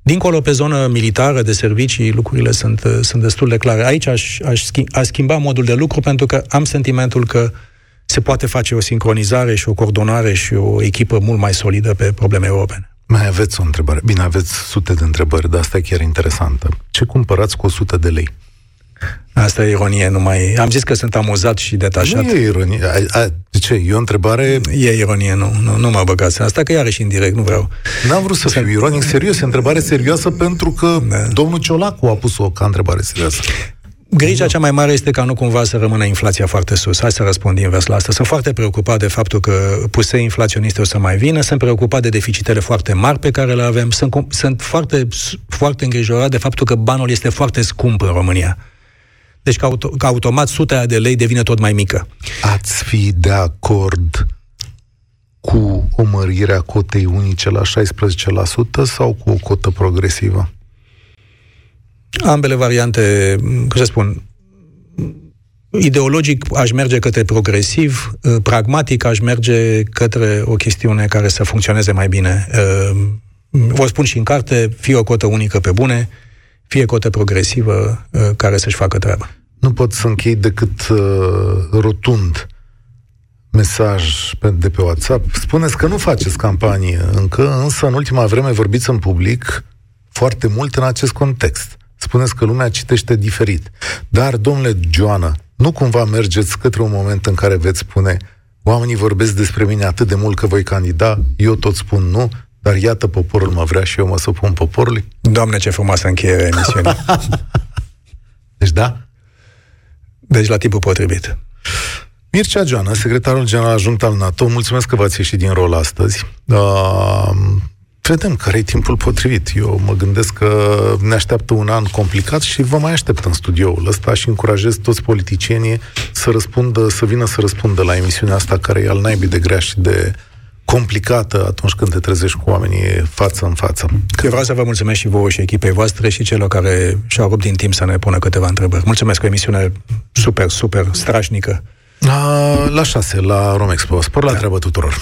dincolo pe zonă militară, de servicii, lucrurile sunt, uh, sunt destul de clare. Aici aș, aș schimba, schimba modul de lucru, pentru că am sentimentul că se poate face o sincronizare și o coordonare și o echipă mult mai solidă pe probleme europene. Mai aveți o întrebare. Bine, aveți sute de întrebări, dar asta e chiar interesantă. Ce cumpărați cu 100 de lei? Asta e ironie, nu mai... Am zis că sunt amuzat și detașat. Nu e ironie. A, a, de ce? E o întrebare... E ironie, nu. Nu, nu mă băgați. Asta că iarăși indirect, nu vreau. N-am vrut să fiu ironic, serios. E întrebare serioasă pentru că da. domnul Ciolacu a pus-o ca întrebare serioasă. Grija cea mai mare este ca nu cumva să rămână inflația foarte sus. Hai să răspund invers la asta. Sunt foarte preocupat de faptul că puse inflaționiste o să mai vină, sunt preocupat de deficitele foarte mari pe care le avem, sunt, sunt foarte, foarte îngrijorat de faptul că banul este foarte scump în România. Deci că, auto, că automat suta de lei devine tot mai mică. Ați fi de acord cu o mărire a cotei unice la 16% sau cu o cotă progresivă? Ambele variante, cum să spun, ideologic aș merge către progresiv, uh, pragmatic aș merge către o chestiune care să funcționeze mai bine. Vă uh, spun și în carte, fie o cotă unică pe bune, fie cotă progresivă uh, care să-și facă treaba. nu pot să închei decât uh, rotund mesaj pe, de pe WhatsApp. Spuneți că nu faceți campanie încă, însă în ultima vreme vorbiți în public foarte mult în acest context. Spuneți că lumea citește diferit. Dar, domnule Joana, nu cumva mergeți către un moment în care veți spune oamenii vorbesc despre mine atât de mult că voi candida, eu tot spun nu, dar iată, poporul mă vrea și eu mă supun poporului? Doamne, ce frumoasă încheiere emisiunii. deci da? Deci la timpul potrivit. Mircea Joana, secretarul general adjunct al NATO, mulțumesc că v-ați ieșit din rol astăzi. Uh, vedem care e timpul potrivit. Eu mă gândesc că ne așteaptă un an complicat și vă mai aștept în studioul ăsta și încurajez toți politicienii să răspundă, să vină să răspundă la emisiunea asta care e al naibii de grea și de complicată atunci când te trezești cu oamenii față în față. Eu vreau să vă mulțumesc și vouă și echipei voastre și celor care și-au rupt din timp să ne pună câteva întrebări. Mulțumesc, o emisiune super, super strașnică. La, la șase, la Romexpo. Spor la da. treabă tuturor.